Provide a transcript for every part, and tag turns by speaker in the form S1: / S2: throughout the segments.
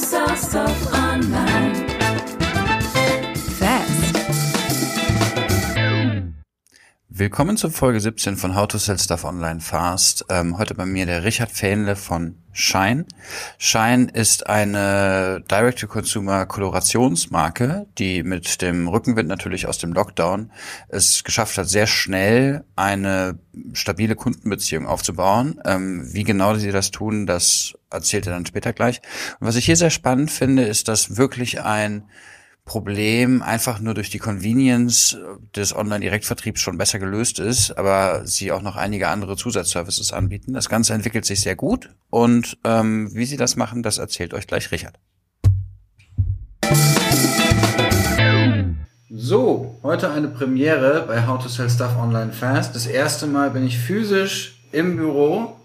S1: sell stuff
S2: Willkommen zur Folge 17 von How to Sell Stuff Online Fast. Ähm, heute bei mir der Richard Fähnle von Shine. Shine ist eine Direct-to-Consumer-Kolorationsmarke, die mit dem Rückenwind natürlich aus dem Lockdown es geschafft hat, sehr schnell eine stabile Kundenbeziehung aufzubauen. Ähm, wie genau sie das tun, das erzählt er dann später gleich. Und was ich hier sehr spannend finde, ist, dass wirklich ein Problem einfach nur durch die Convenience des Online-Direktvertriebs schon besser gelöst ist, aber sie auch noch einige andere Zusatzservices anbieten. Das Ganze entwickelt sich sehr gut und ähm, wie sie das machen, das erzählt euch gleich Richard. So, heute eine Premiere bei How to Sell Stuff Online Fast. Das erste Mal bin ich physisch im Büro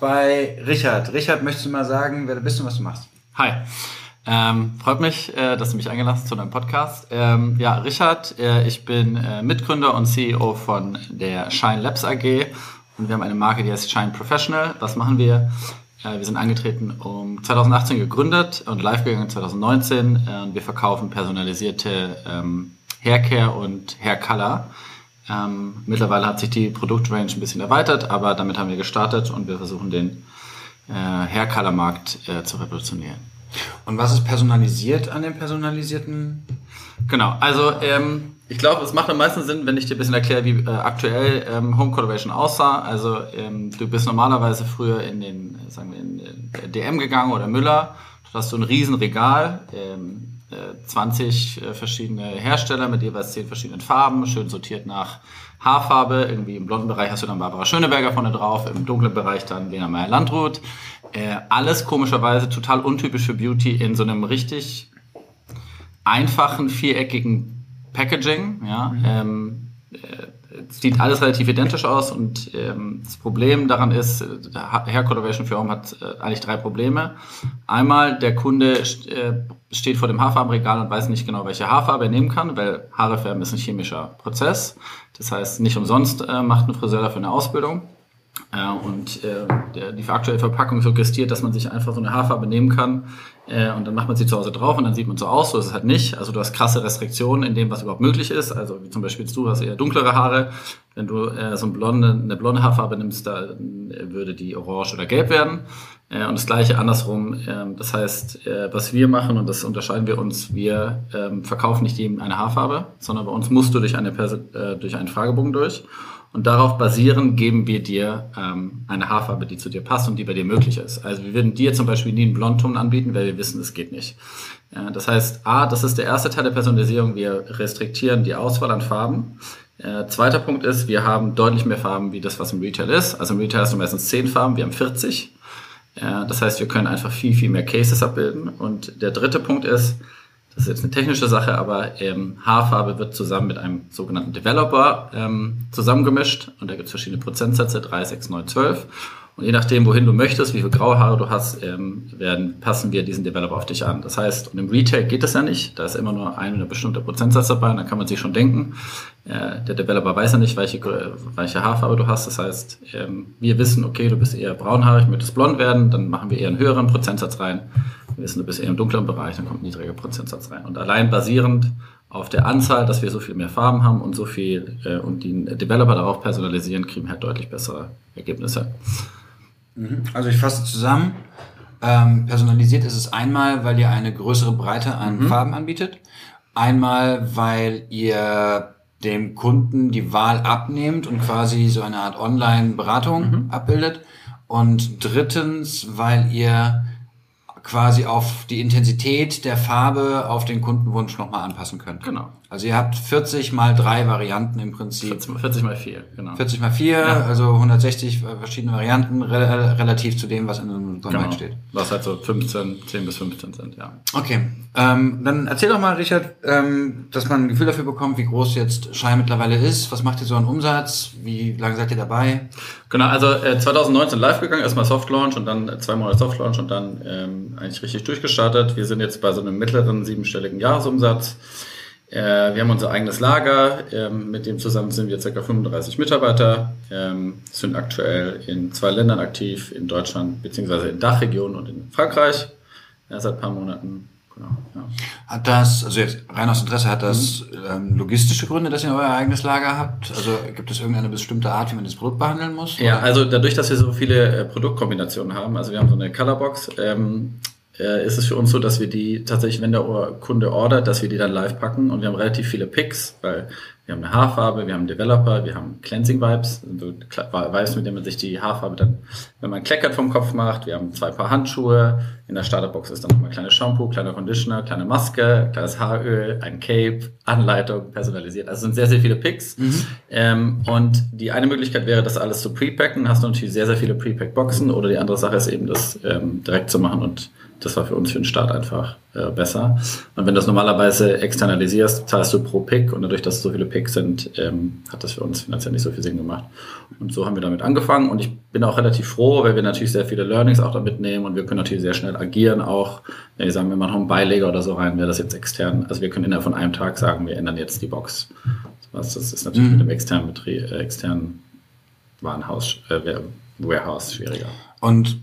S2: bei Richard. Richard, möchtest du mal sagen, wer du bist und was du machst?
S3: Hi. Ähm, freut mich, äh, dass du mich eingelassen hast zu deinem Podcast. Ähm, ja, Richard, äh, ich bin äh, Mitgründer und CEO von der Shine Labs AG und wir haben eine Marke, die heißt Shine Professional. Was machen wir? Äh, wir sind angetreten um 2018 gegründet und live gegangen 2019 äh, und wir verkaufen personalisierte ähm, Haircare und Hair Color. Ähm, mittlerweile hat sich die Produktrange ein bisschen erweitert, aber damit haben wir gestartet und wir versuchen den äh, Hair Color Markt äh, zu revolutionieren.
S2: Und was ist personalisiert an dem personalisierten?
S3: Genau, also ähm, ich glaube, es macht am meisten Sinn, wenn ich dir ein bisschen erkläre, wie äh, aktuell ähm, Home Coloration aussah. Also ähm, du bist normalerweise früher in den, sagen wir, in den DM gegangen oder Müller. Da hast du ein Riesenregal, ähm, äh, 20 äh, verschiedene Hersteller mit jeweils 10 verschiedenen Farben, schön sortiert nach Haarfarbe. Irgendwie im blonden Bereich hast du dann Barbara Schöneberger vorne drauf, im dunklen Bereich dann Lena Meyer-Landrut. Äh, alles komischerweise total untypisch für Beauty in so einem richtig einfachen, viereckigen Packaging. Ja, ähm, äh, sieht alles relativ identisch aus und ähm, das Problem daran ist, Hair Coloration für Home hat äh, eigentlich drei Probleme. Einmal, der Kunde äh, steht vor dem Haarfarbenregal und weiß nicht genau, welche Haarfarbe er nehmen kann, weil Haare färben ist ein chemischer Prozess. Das heißt, nicht umsonst äh, macht ein Friseur dafür eine Ausbildung. Äh, und äh, der, die aktuelle Verpackung suggestiert, dass man sich einfach so eine Haarfarbe nehmen kann äh, und dann macht man sie zu Hause drauf und dann sieht man so aus. So ist es halt nicht. Also du hast krasse Restriktionen in dem, was überhaupt möglich ist. Also wie zum Beispiel du hast eher dunklere Haare. Wenn du äh, so eine blonde, eine blonde Haarfarbe nimmst, da äh, würde die orange oder gelb werden. Äh, und das gleiche andersrum. Äh, das heißt, äh, was wir machen, und das unterscheiden wir uns, wir äh, verkaufen nicht jedem eine Haarfarbe, sondern bei uns musst du durch, eine Perse äh, durch einen Fragebogen durch. Und darauf basierend geben wir dir ähm, eine Haarfarbe, die zu dir passt und die bei dir möglich ist. Also wir würden dir zum Beispiel nie einen Blondton anbieten, weil wir wissen, es geht nicht. Ja, das heißt, A, das ist der erste Teil der Personalisierung. Wir restriktieren die Auswahl an Farben. Äh, zweiter Punkt ist, wir haben deutlich mehr Farben, wie das, was im Retail ist. Also im Retail hast du meistens 10 Farben, wir haben 40. Ja, das heißt, wir können einfach viel, viel mehr Cases abbilden. Und der dritte Punkt ist, das ist jetzt eine technische Sache, aber ähm, Haarfarbe wird zusammen mit einem sogenannten Developer ähm, zusammengemischt und da gibt es verschiedene Prozentsätze, 3, 6, 9, 12. Und je nachdem, wohin du möchtest, wie viel graue Haare du hast, ähm, werden, passen wir diesen Developer auf dich an. Das heißt, und im Retail geht das ja nicht, da ist immer nur ein bestimmter Prozentsatz dabei, und dann kann man sich schon denken, äh, der Developer weiß ja nicht, welche, welche Haarfarbe du hast. Das heißt, ähm, wir wissen, okay, du bist eher braunhaarig, möchtest blond werden, dann machen wir eher einen höheren Prozentsatz rein. Bist eher im dunkleren Bereich, dann kommt ein niedriger Prozentsatz rein. Und allein basierend auf der Anzahl, dass wir so viel mehr Farben haben und so viel äh, und die Developer darauf personalisieren, kriegen wir halt deutlich bessere Ergebnisse.
S2: Mhm. Also ich fasse zusammen. Ähm, personalisiert ist es einmal, weil ihr eine größere Breite an
S3: Mhm.
S2: Farben anbietet. Einmal, weil ihr dem Kunden die Wahl abnehmt und quasi so eine Art Online-Beratung
S3: Mhm.
S2: abbildet. Und drittens, weil ihr quasi auf die Intensität der Farbe auf den Kundenwunsch nochmal anpassen könnt.
S3: Genau.
S2: Also ihr habt 40 mal drei Varianten im Prinzip.
S3: 40, 40 mal 4, genau.
S2: 40 mal 4, also 160 verschiedene Varianten re relativ zu dem, was in einem Supermarkt steht.
S3: Genau. Was halt so 15, 10 bis 15 sind, ja.
S2: Okay, ähm, dann erzähl doch mal, Richard, ähm, dass man ein Gefühl dafür bekommt, wie groß jetzt Shine mittlerweile ist. Was macht ihr so an Umsatz? Wie lange seid ihr dabei?
S3: Genau, also äh, 2019 live gegangen, erstmal Soft Launch und dann äh, zwei Monate Soft Launch und dann ähm, eigentlich richtig durchgestartet. Wir sind jetzt bei so einem mittleren siebenstelligen Jahresumsatz. Äh, wir haben unser eigenes Lager, ähm, mit dem zusammen sind wir ca. 35 Mitarbeiter, ähm, sind aktuell in zwei Ländern aktiv, in Deutschland beziehungsweise in Dachregion und in Frankreich. seit ein paar Monaten. Genau, ja.
S2: Hat das, also jetzt rein aus Interesse, hat das ähm, logistische Gründe, dass ihr euer eigenes Lager habt? Also gibt es irgendeine bestimmte Art, wie man das Produkt behandeln muss?
S3: Ja,
S2: oder?
S3: also dadurch, dass wir so viele äh, Produktkombinationen haben, also wir haben so eine Colorbox, ähm, äh, ist es für uns so, dass wir die tatsächlich, wenn der Kunde ordert, dass wir die dann live packen und wir haben relativ viele Picks, weil wir haben eine Haarfarbe, wir haben einen Developer, wir haben Cleansing Vibes, also Vibes, mit denen man sich die Haarfarbe dann, wenn man kleckert vom Kopf macht. Wir haben zwei Paar Handschuhe. In der Starterbox ist dann nochmal kleines Shampoo, kleiner Conditioner, kleine Maske, kleines Haaröl, ein Cape, Anleitung, personalisiert. Also sind sehr, sehr viele Picks. Mhm. Ähm, und die eine Möglichkeit wäre, das alles zu prepacken. Hast du natürlich sehr, sehr viele Prepack-Boxen. Oder die andere Sache ist eben, das ähm, direkt zu machen und das war für uns für den Start einfach äh, besser. Und wenn du das normalerweise externalisierst, zahlst du pro Pick und dadurch, dass es so viele Picks sind, ähm, hat das für uns finanziell nicht so viel Sinn gemacht. Und so haben wir damit angefangen und ich bin auch relativ froh, weil wir natürlich sehr viele Learnings auch damit nehmen und wir können natürlich sehr schnell agieren auch. Wenn wir sagen, wir machen noch einen Beileger oder so rein, wäre das jetzt extern. Also wir können innerhalb von einem Tag sagen, wir ändern jetzt die Box. Das ist natürlich mhm. mit dem externen, Betrieb, äh, externen Warenhaus, äh, Warehouse schwieriger.
S2: Und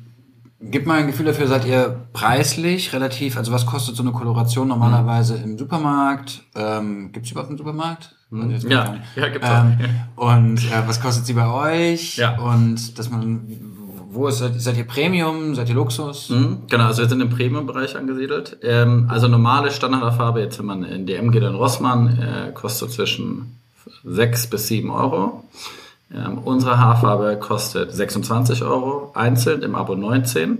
S2: Gib mal ein Gefühl dafür, seid ihr preislich relativ, also was kostet so eine Koloration normalerweise im Supermarkt? Ähm, Gibt es überhaupt einen Supermarkt?
S3: Mhm. Also ja, ja, gibt's
S2: ähm, auch. Und äh, was kostet sie bei euch?
S3: Ja.
S2: Und dass man, wo ist, seid, seid ihr Premium, seid ihr Luxus?
S3: Mhm, genau, also wir sind im Premium-Bereich angesiedelt. Ähm, also normale Standardfarbe, jetzt wenn man in DM geht, in Rossmann, äh, kostet zwischen 6 bis 7 Euro. Ähm, unsere Haarfarbe kostet 26 Euro einzeln, im Abo 19.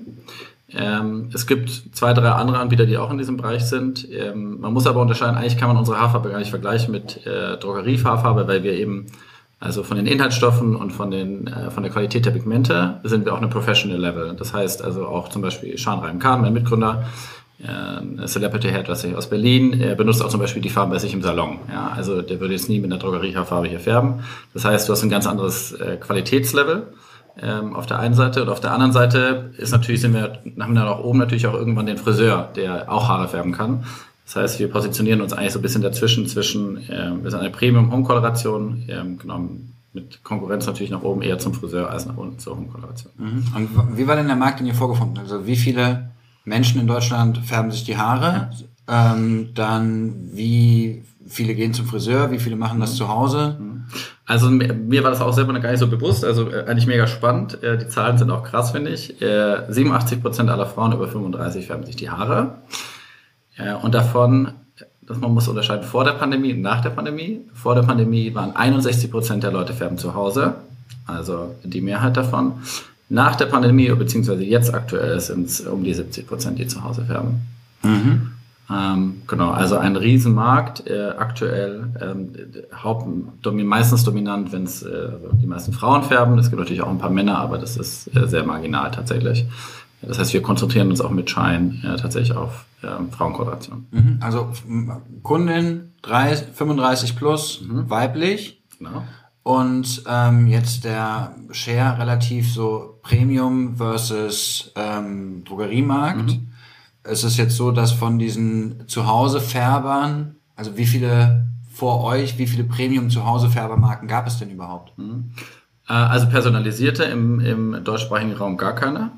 S3: Ähm, es gibt zwei, drei andere Anbieter, die auch in diesem Bereich sind. Ähm, man muss aber unterscheiden, eigentlich kann man unsere Haarfarbe gar nicht vergleichen mit äh, Drogeriehaarfarbe, weil wir eben, also von den Inhaltsstoffen und von, den, äh, von der Qualität der Pigmente sind wir auch eine Professional Level. Das heißt also auch zum Beispiel Sean Reim Kahn, mein Mitgründer, äh, Celebrity Hairdresser aus Berlin, er benutzt auch zum Beispiel die Farben bei sich im Salon. Ja, also der würde jetzt nie mit einer Drogeriehaarfarbe hier färben. Das heißt, du hast ein ganz anderes äh, Qualitätslevel ähm, auf der einen Seite und auf der anderen Seite ist natürlich, sind wir, haben dann auch oben natürlich auch irgendwann den Friseur, der auch Haare färben kann. Das heißt, wir positionieren uns eigentlich so ein bisschen dazwischen, zwischen, äh, wir sind eine Premium-Home-Koloration, ähm, genau, mit Konkurrenz natürlich nach oben eher zum Friseur als nach unten zur Home-Koloration.
S2: Mhm. Und wie war denn der Markt, den ihr vorgefunden? Also wie viele Menschen in Deutschland färben sich die Haare. Ähm, dann wie viele gehen zum Friseur, wie viele machen das mhm. zu Hause?
S3: Also mir war das auch selber gar nicht so bewusst, also äh, eigentlich mega spannend. Äh, die Zahlen sind auch krass, finde ich. Äh, 87 Prozent aller Frauen über 35 färben sich die Haare. Äh, und davon, das man muss unterscheiden, vor der Pandemie und nach der Pandemie. Vor der Pandemie waren 61 Prozent der Leute färben zu Hause, also die Mehrheit davon. Nach der Pandemie, beziehungsweise jetzt aktuell, sind es um die 70 Prozent, die zu Hause färben. Mhm. Ähm, genau, also ein Riesenmarkt, äh, aktuell ähm, Haupt, meistens dominant, wenn es äh, die meisten Frauen färben. Es gibt natürlich auch ein paar Männer, aber das ist äh, sehr marginal tatsächlich. Das heißt, wir konzentrieren uns auch mit Shine äh, tatsächlich auf ähm, Frauenkooperation.
S2: Mhm. Also Kundin 3, 35 plus, mhm. weiblich.
S3: Genau.
S2: Und ähm, jetzt der Share relativ so Premium versus ähm, Drogeriemarkt. Mhm. Es ist jetzt so, dass von diesen Zuhause-Färbern, also wie viele vor euch, wie viele Premium-Zuhause-Färbermarken gab es denn überhaupt?
S3: Mhm. Äh, also personalisierte im, im deutschsprachigen Raum gar keine.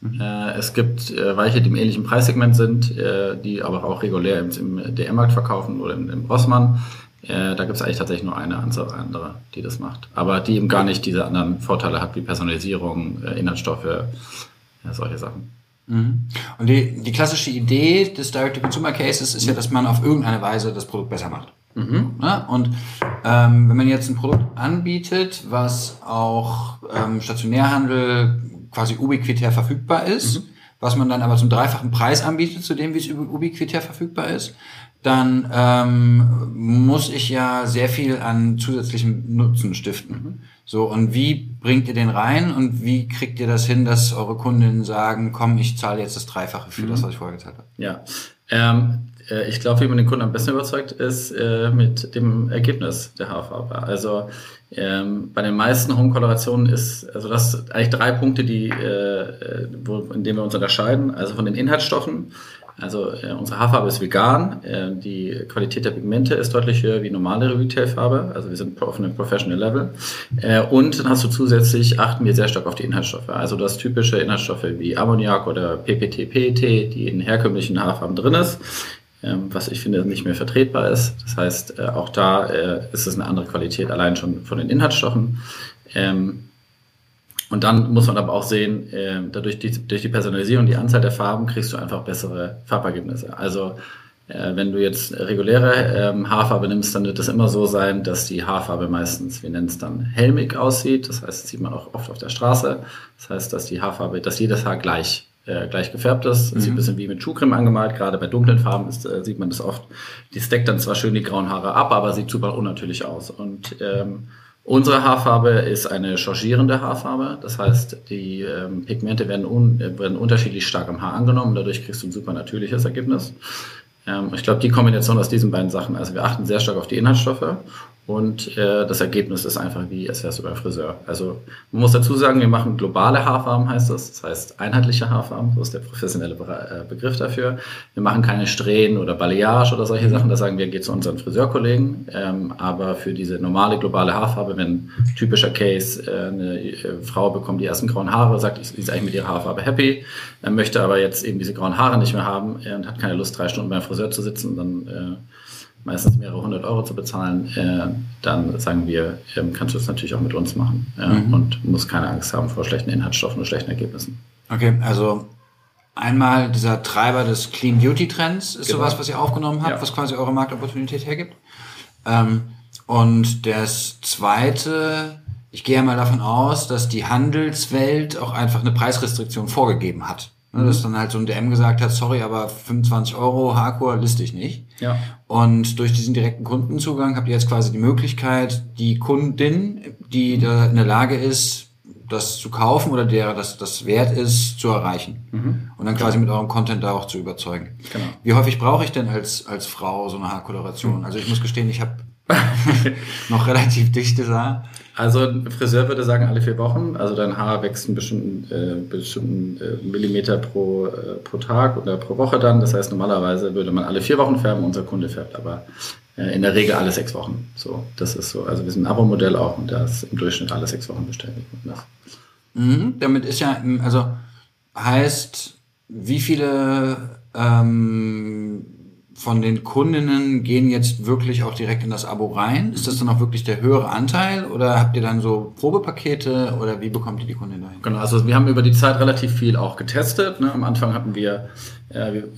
S3: Mhm. Äh, es gibt äh, welche, die im ähnlichen Preissegment sind, äh, die aber auch regulär im, im DM-Markt verkaufen oder im, im Rossmann. Äh, da gibt es eigentlich tatsächlich nur eine andere, die das macht. Aber die eben gar nicht diese anderen Vorteile hat wie Personalisierung, äh, Inhaltsstoffe, ja, solche Sachen.
S2: Mhm. Und die, die klassische Idee des Direct-to-Consumer-Cases ist ja, dass man auf irgendeine Weise das Produkt besser macht. Mhm. Ja, und ähm, wenn man jetzt ein Produkt anbietet, was auch ähm, Stationärhandel quasi ubiquitär verfügbar ist, mhm. was man dann aber zum dreifachen Preis anbietet, zu dem wie es ubiquitär verfügbar ist, dann ähm, muss ich ja sehr viel an zusätzlichem Nutzen stiften. Mhm. So, und wie bringt ihr den rein und wie kriegt ihr das hin, dass eure Kundinnen sagen, komm, ich zahle jetzt das Dreifache für mhm. das, was ich vorher gezahlt habe?
S3: Ja. Ähm, äh, ich glaube, wie man den Kunden am besten überzeugt, ist äh, mit dem Ergebnis der Haarfarbe. Also ähm, bei den meisten Home-Kolorationen ist, also das sind eigentlich drei Punkte, die, äh, wo, in denen wir uns unterscheiden. Also von den Inhaltsstoffen Also äh, unsere Haarfarbe ist vegan, äh, die Qualität der Pigmente ist deutlich höher wie normale Retailfarbe, also wir sind auf einem Professional Level. Äh, und dann hast du zusätzlich, achten wir sehr stark auf die Inhaltsstoffe. Also das typische Inhaltsstoffe wie Ammoniak oder PPT, PET, die in herkömmlichen Haarfarben drin ist, ähm, was ich finde nicht mehr vertretbar ist. Das heißt, äh, auch da äh, ist es eine andere Qualität, allein schon von den Inhaltsstoffen. Ähm, und dann muss man aber auch sehen, äh, dadurch die, durch die Personalisierung, die Anzahl der Farben, kriegst du einfach bessere Farbergebnisse. Also äh, wenn du jetzt reguläre ähm, Haarfarbe nimmst, dann wird es immer so sein, dass die Haarfarbe meistens, wir nennen es dann helmig aussieht. Das heißt, das sieht man auch oft auf der Straße. Das heißt, dass die Haarfarbe, dass jedes Haar gleich äh, gleich gefärbt ist. Mhm. Sieht ein bisschen wie mit Schuhcreme angemalt. Gerade bei dunklen Farben ist, äh, sieht man das oft. Die steckt dann zwar schön die grauen Haare ab, aber sieht super unnatürlich aus. Und ähm, Unsere Haarfarbe ist eine changierende Haarfarbe. Das heißt, die ähm, Pigmente werden, un werden unterschiedlich stark am Haar angenommen. Dadurch kriegst du ein super natürliches Ergebnis. Ähm, ich glaube, die Kombination aus diesen beiden Sachen, also wir achten sehr stark auf die Inhaltsstoffe und äh, das Ergebnis ist einfach wie, als wärst du beim Friseur. Also man muss dazu sagen, wir machen globale Haarfarben, heißt das. Das heißt einheitliche Haarfarben, so ist der professionelle Be äh, Begriff dafür. Wir machen keine Strähnen oder Balayage oder solche Sachen. Da sagen wir, geht zu unseren Friseurkollegen. Ähm, aber für diese normale globale Haarfarbe, wenn typischer Case, äh, eine äh, Frau bekommt die ersten grauen Haare, sagt, sie ist eigentlich mit ihrer Haarfarbe happy, äh, möchte aber jetzt eben diese grauen Haare nicht mehr haben äh, und hat keine Lust, drei Stunden beim Friseur zu sitzen, dann meistens mehrere hundert Euro zu bezahlen, äh, dann sagen wir, ähm, kannst du es natürlich auch mit uns machen äh, mhm. und musst keine Angst haben vor schlechten Inhaltsstoffen und schlechten Ergebnissen.
S2: Okay, also einmal dieser Treiber des Clean Beauty Trends ist genau. sowas, was ihr aufgenommen habt, ja. was quasi eure Marktopportunität hergibt. Ähm, und das zweite, ich gehe mal davon aus, dass die Handelswelt auch einfach eine Preisrestriktion vorgegeben hat. Ne, dass dann halt so ein DM gesagt hat, sorry, aber 25 Euro Hardcore liste ich nicht.
S3: Ja.
S2: Und durch diesen direkten Kundenzugang habt ihr jetzt quasi die Möglichkeit, die Kundin, die da in der Lage ist, das zu kaufen oder der das, das wert ist, zu erreichen. Mhm. Und dann quasi mit eurem Content da auch zu überzeugen.
S3: Genau.
S2: Wie häufig brauche ich denn als, als Frau so eine Haarkoloration? Mhm. Also ich muss gestehen, ich habe noch relativ dichte Haar.
S3: Also ein Friseur würde sagen alle vier Wochen. Also dein Haar wächst einen bestimmten, äh, bestimmten äh, Millimeter pro, äh, pro Tag oder pro Woche dann. Das heißt, normalerweise würde man alle vier Wochen färben, unser Kunde färbt aber äh, in der Regel alle sechs Wochen. So, das ist so. Also wir sind ein Abo-Modell auch und da ist im Durchschnitt alle sechs Wochen bestellt.
S2: Mhm, damit ist ja, also heißt, wie viele ähm, von den Kundinnen gehen jetzt wirklich auch direkt in das Abo rein? Ist das dann auch wirklich der höhere Anteil oder habt ihr dann so Probepakete oder wie bekommt ihr die Kunden dahin?
S3: Genau, also wir haben über die Zeit relativ viel auch getestet. Ne? Am Anfang hatten wir, äh, wir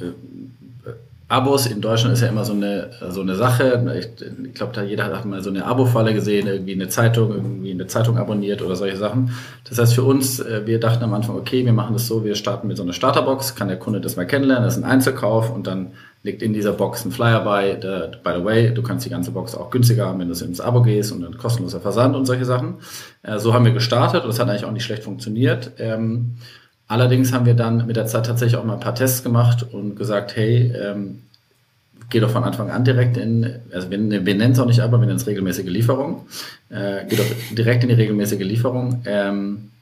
S3: Abos in Deutschland ist ja immer so eine, so eine Sache. Ich, ich glaube, da jeder hat mal so eine Abo-Falle gesehen, irgendwie eine Zeitung, irgendwie eine Zeitung abonniert oder solche Sachen. Das heißt für uns, äh, wir dachten am Anfang, okay, wir machen das so, wir starten mit so einer Starterbox, kann der Kunde das mal kennenlernen, das ist ein Einzelkauf und dann liegt in dieser Box ein Flyer bei. By the way, du kannst die ganze Box auch günstiger haben, wenn du ins Abo gehst und dann kostenloser Versand und solche Sachen. Äh, so haben wir gestartet und das hat eigentlich auch nicht schlecht funktioniert. Ähm, allerdings haben wir dann mit der Zeit tatsächlich auch mal ein paar Tests gemacht und gesagt, hey, ähm, geh doch von Anfang an direkt in, also wir, wir nennen es auch nicht Abo, wir nennen es regelmäßige Lieferung. Äh, geh doch direkt in die regelmäßige Lieferung. Ähm,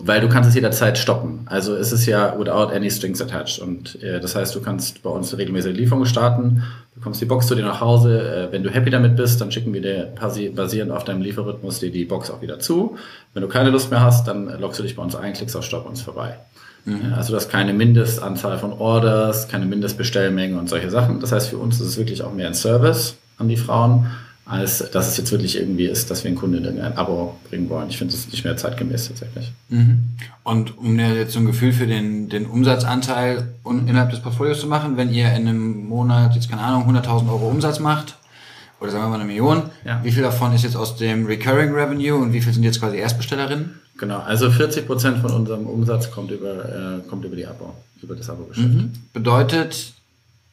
S3: weil du kannst es jederzeit stoppen. Also es ist ja without any strings attached. Und äh, das heißt, du kannst bei uns eine regelmäßige Lieferung starten, bekommst die Box zu dir nach Hause. Äh, wenn du happy damit bist, dann schicken wir dir basierend auf deinem Lieferrhythmus dir die Box auch wieder zu. Wenn du keine Lust mehr hast, dann loggst du dich bei uns ein, klickst auf Stopp uns vorbei. Mhm. Also du hast keine Mindestanzahl von Orders, keine Mindestbestellmenge und solche Sachen. Das heißt, für uns ist es wirklich auch mehr ein Service an die Frauen als dass es jetzt wirklich irgendwie ist, dass wir einen Kunden in ein Abo bringen wollen. Ich finde es nicht mehr zeitgemäß tatsächlich.
S2: Mhm. Und um mir jetzt so ein Gefühl für den, den Umsatzanteil innerhalb des Portfolios zu machen, wenn ihr in einem Monat jetzt keine Ahnung 100.000 Euro Umsatz macht oder sagen wir mal eine Million, ja. wie viel davon ist jetzt aus dem Recurring Revenue und wie viel sind jetzt quasi Erstbestellerinnen?
S3: Genau, also 40 Prozent von unserem Umsatz kommt über äh, kommt über die Abo, über das Abo-Geschäft. Mhm.
S2: Bedeutet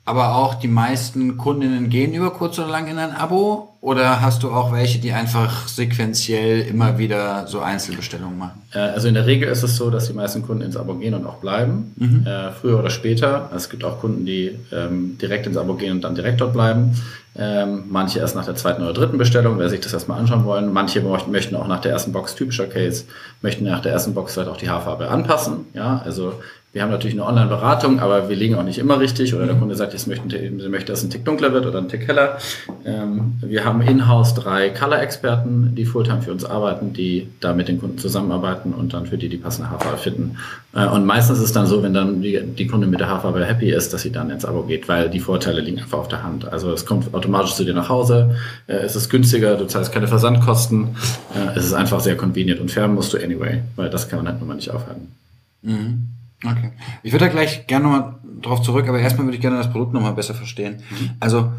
S2: aber auch die meisten Kundinnen gehen über kurz oder lang in ein Abo? Oder hast du auch welche, die einfach sequenziell immer wieder so Einzelbestellungen machen?
S3: Äh, also in der Regel ist es so, dass die meisten Kunden ins Abo gehen und auch bleiben, mhm. äh, früher oder später. Es gibt auch Kunden, die ähm, direkt ins Abo gehen und dann direkt dort bleiben. Ähm, manche erst nach der zweiten oder dritten Bestellung, wer sich das erstmal anschauen wollen. Manche möchten auch nach der ersten Box, typischer Case, möchten nach der ersten Box vielleicht auch die Haarfarbe anpassen. Ja, also wir haben natürlich eine Online-Beratung, aber wir liegen auch nicht immer richtig. Oder der Kunde sagt, jetzt möchte, möchte, dass ein Tick dunkler wird oder ein Tick heller. Ähm, wir haben in-house drei Color-Experten, die Fulltime für uns arbeiten, die da mit den Kunden zusammenarbeiten und dann für die die passende Haarfarbe finden. Äh, und meistens ist es dann so, wenn dann die, die Kundin mit der Haarfarbe happy ist, dass sie dann ins Abo geht, weil die Vorteile liegen einfach auf der Hand. Also es kommt automatisch zu dir nach Hause, äh, es ist günstiger, du zahlst keine Versandkosten, äh, es ist einfach sehr convenient und färben musst du anyway, weil das kann man halt nun mal nicht aufhalten.
S2: Mhm. Okay. Ich würde da gleich gerne nochmal drauf zurück, aber erstmal würde ich gerne das Produkt nochmal besser verstehen. Mhm. Also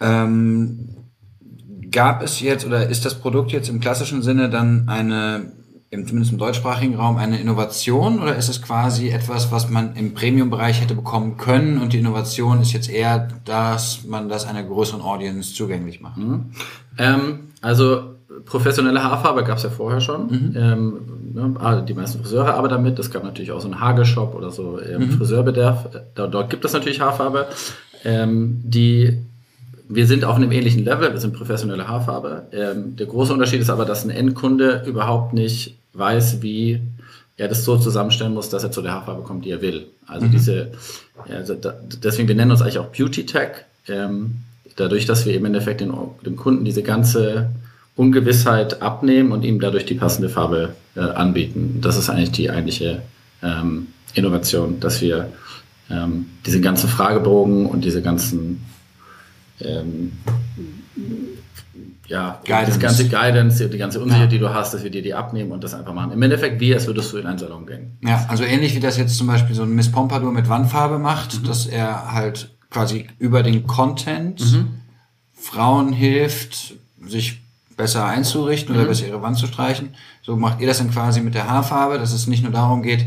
S2: ähm, gab es jetzt oder ist das Produkt jetzt im klassischen Sinne dann eine, im, zumindest im deutschsprachigen Raum, eine Innovation oder ist es quasi etwas, was man im Premium-Bereich hätte bekommen können und die Innovation ist jetzt eher, dass man das einer größeren Audience zugänglich macht?
S3: Mhm. Ähm, also professionelle Haarfarbe gab es ja vorher schon. Mhm. Ähm, ne, ah, die meisten Friseure arbeiten damit. Es gab natürlich auch so einen Hageshop oder so ähm, mhm. Friseurbedarf. Da, dort gibt es natürlich Haarfarbe. Ähm, die wir sind auf einem ähnlichen Level, wir sind professionelle Haarfarbe. Ähm, der große Unterschied ist aber, dass ein Endkunde überhaupt nicht weiß, wie er das so zusammenstellen muss, dass er zu der Haarfarbe kommt, die er will. Also mhm. diese, also da, deswegen, wir nennen uns eigentlich auch Beauty Tech. Ähm, dadurch, dass wir im Endeffekt den, dem Kunden diese ganze Ungewissheit abnehmen und ihm dadurch die passende Farbe äh, anbieten. Das ist eigentlich die eigentliche ähm, Innovation, dass wir ähm, diese ganzen Fragebogen und diese ganzen ähm, ja, Guidance. das ganze Guidance, die ganze Unsicherheit, ja. die du hast, dass wir dir die abnehmen und das einfach machen. Im Endeffekt wie, als würdest du in einen Salon gehen.
S2: Ja, also ähnlich wie das jetzt zum Beispiel so ein Miss Pompadour mit Wandfarbe macht, mhm. dass er halt quasi über den Content mhm. Frauen hilft, sich besser einzurichten mhm. oder besser ihre Wand zu streichen. So macht ihr das dann quasi mit der Haarfarbe, dass es nicht nur darum geht,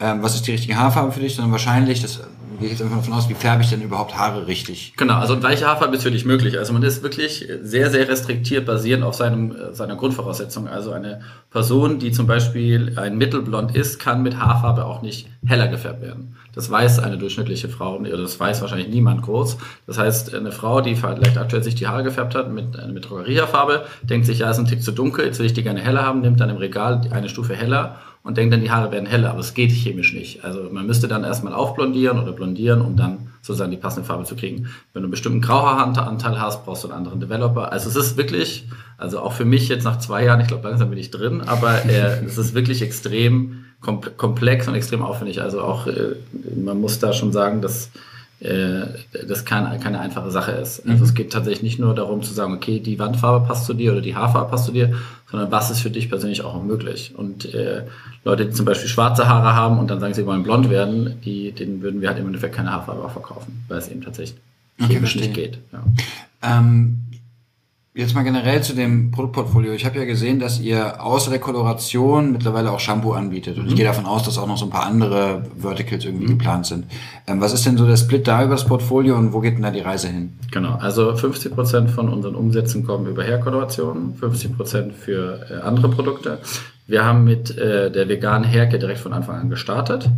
S2: ähm, was ist die richtige Haarfarbe für dich, sondern wahrscheinlich, das gehe ich jetzt einfach davon aus, wie färbe ich denn überhaupt Haare richtig?
S3: Genau, also weiche Haarfarbe ist für dich möglich. Also man ist wirklich sehr, sehr restriktiert basierend auf seinem, äh, seiner Grundvoraussetzung. Also eine Person, die zum Beispiel ein Mittelblond ist, kann mit Haarfarbe auch nicht heller gefärbt werden. Das weiß eine durchschnittliche Frau, oder das weiß wahrscheinlich niemand groß. Das heißt, eine Frau, die vielleicht aktuell sich die Haare gefärbt hat mit, äh, mit Drogeriehaarfarbe, denkt sich, ja, ist ein Tick zu dunkel, jetzt will ich die gerne heller haben, nimmt dann im Regal eine Stufe heller und denkt dann, die Haare werden heller, aber es geht chemisch nicht. Also man müsste dann erstmal aufblondieren oder blondieren, um dann sozusagen die passende Farbe zu kriegen. Wenn du einen bestimmten Grauhaaranteil hast, brauchst du einen anderen Developer. Also es ist wirklich, also auch für mich jetzt nach zwei Jahren, ich glaube langsam bin ich drin, aber äh, es ist wirklich extrem komplex und extrem aufwendig. Also auch, äh, man muss da schon sagen, dass das keine, keine einfache Sache ist. Also mhm. es geht tatsächlich nicht nur darum zu sagen, okay, die Wandfarbe passt zu dir oder die Haarfarbe passt zu dir, sondern was ist für dich persönlich auch möglich. Und äh, Leute, die zum Beispiel schwarze Haare haben und dann sagen, sie wollen blond werden, die, denen würden wir halt im Endeffekt keine Haarfarbe verkaufen, weil es eben tatsächlich okay, chemisch nicht geht. Ja.
S2: Ähm, Jetzt mal generell zu dem Produktportfolio. Ich habe ja gesehen, dass ihr außer der Koloration mittlerweile auch Shampoo anbietet. Und mhm. ich gehe davon aus, dass auch noch so ein paar andere Verticals irgendwie mhm. geplant sind. Ähm, was ist denn so der Split da über das Portfolio und wo geht denn da die Reise hin?
S3: Genau, also 50 Prozent von unseren Umsätzen kommen über Hairkoloration, 50 Prozent für äh, andere Produkte. Wir haben mit äh, der veganen Haircare direkt von Anfang an gestartet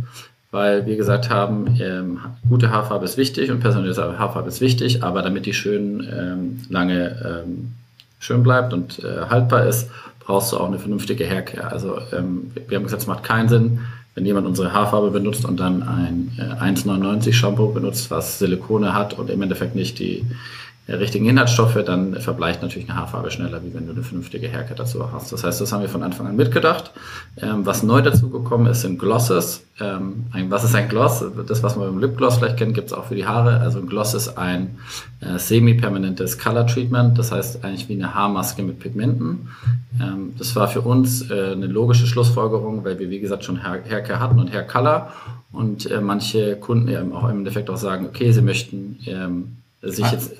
S3: weil wir gesagt haben, ähm, gute Haarfarbe ist wichtig und personalisierte Haarfarbe ist wichtig, aber damit die schön ähm, lange ähm, schön bleibt und äh, haltbar ist, brauchst du auch eine vernünftige Haircare. Also ähm, wir haben gesagt, es macht keinen Sinn, wenn jemand unsere Haarfarbe benutzt und dann ein äh, 1,99 Shampoo benutzt, was Silikone hat und im Endeffekt nicht die richtigen Inhaltsstoffe, dann verbleicht natürlich eine Haarfarbe schneller, wie wenn du eine vernünftige Haircut dazu hast. Das heißt, das haben wir von Anfang an mitgedacht. Ähm, was neu dazu gekommen ist, sind Glosses. Ähm, ein, was ist ein Gloss? Das, was man beim Lipgloss vielleicht kennt, gibt es auch für die Haare. Also ein Gloss ist ein äh, semi-permanentes Color Treatment. Das heißt eigentlich wie eine Haarmaske mit Pigmenten. Ähm, das war für uns äh, eine logische Schlussfolgerung, weil wir, wie gesagt, schon Hair Haircare hatten und Hair Color. Und äh, manche Kunden eben auch im Endeffekt auch sagen, okay, sie möchten ähm, sich jetzt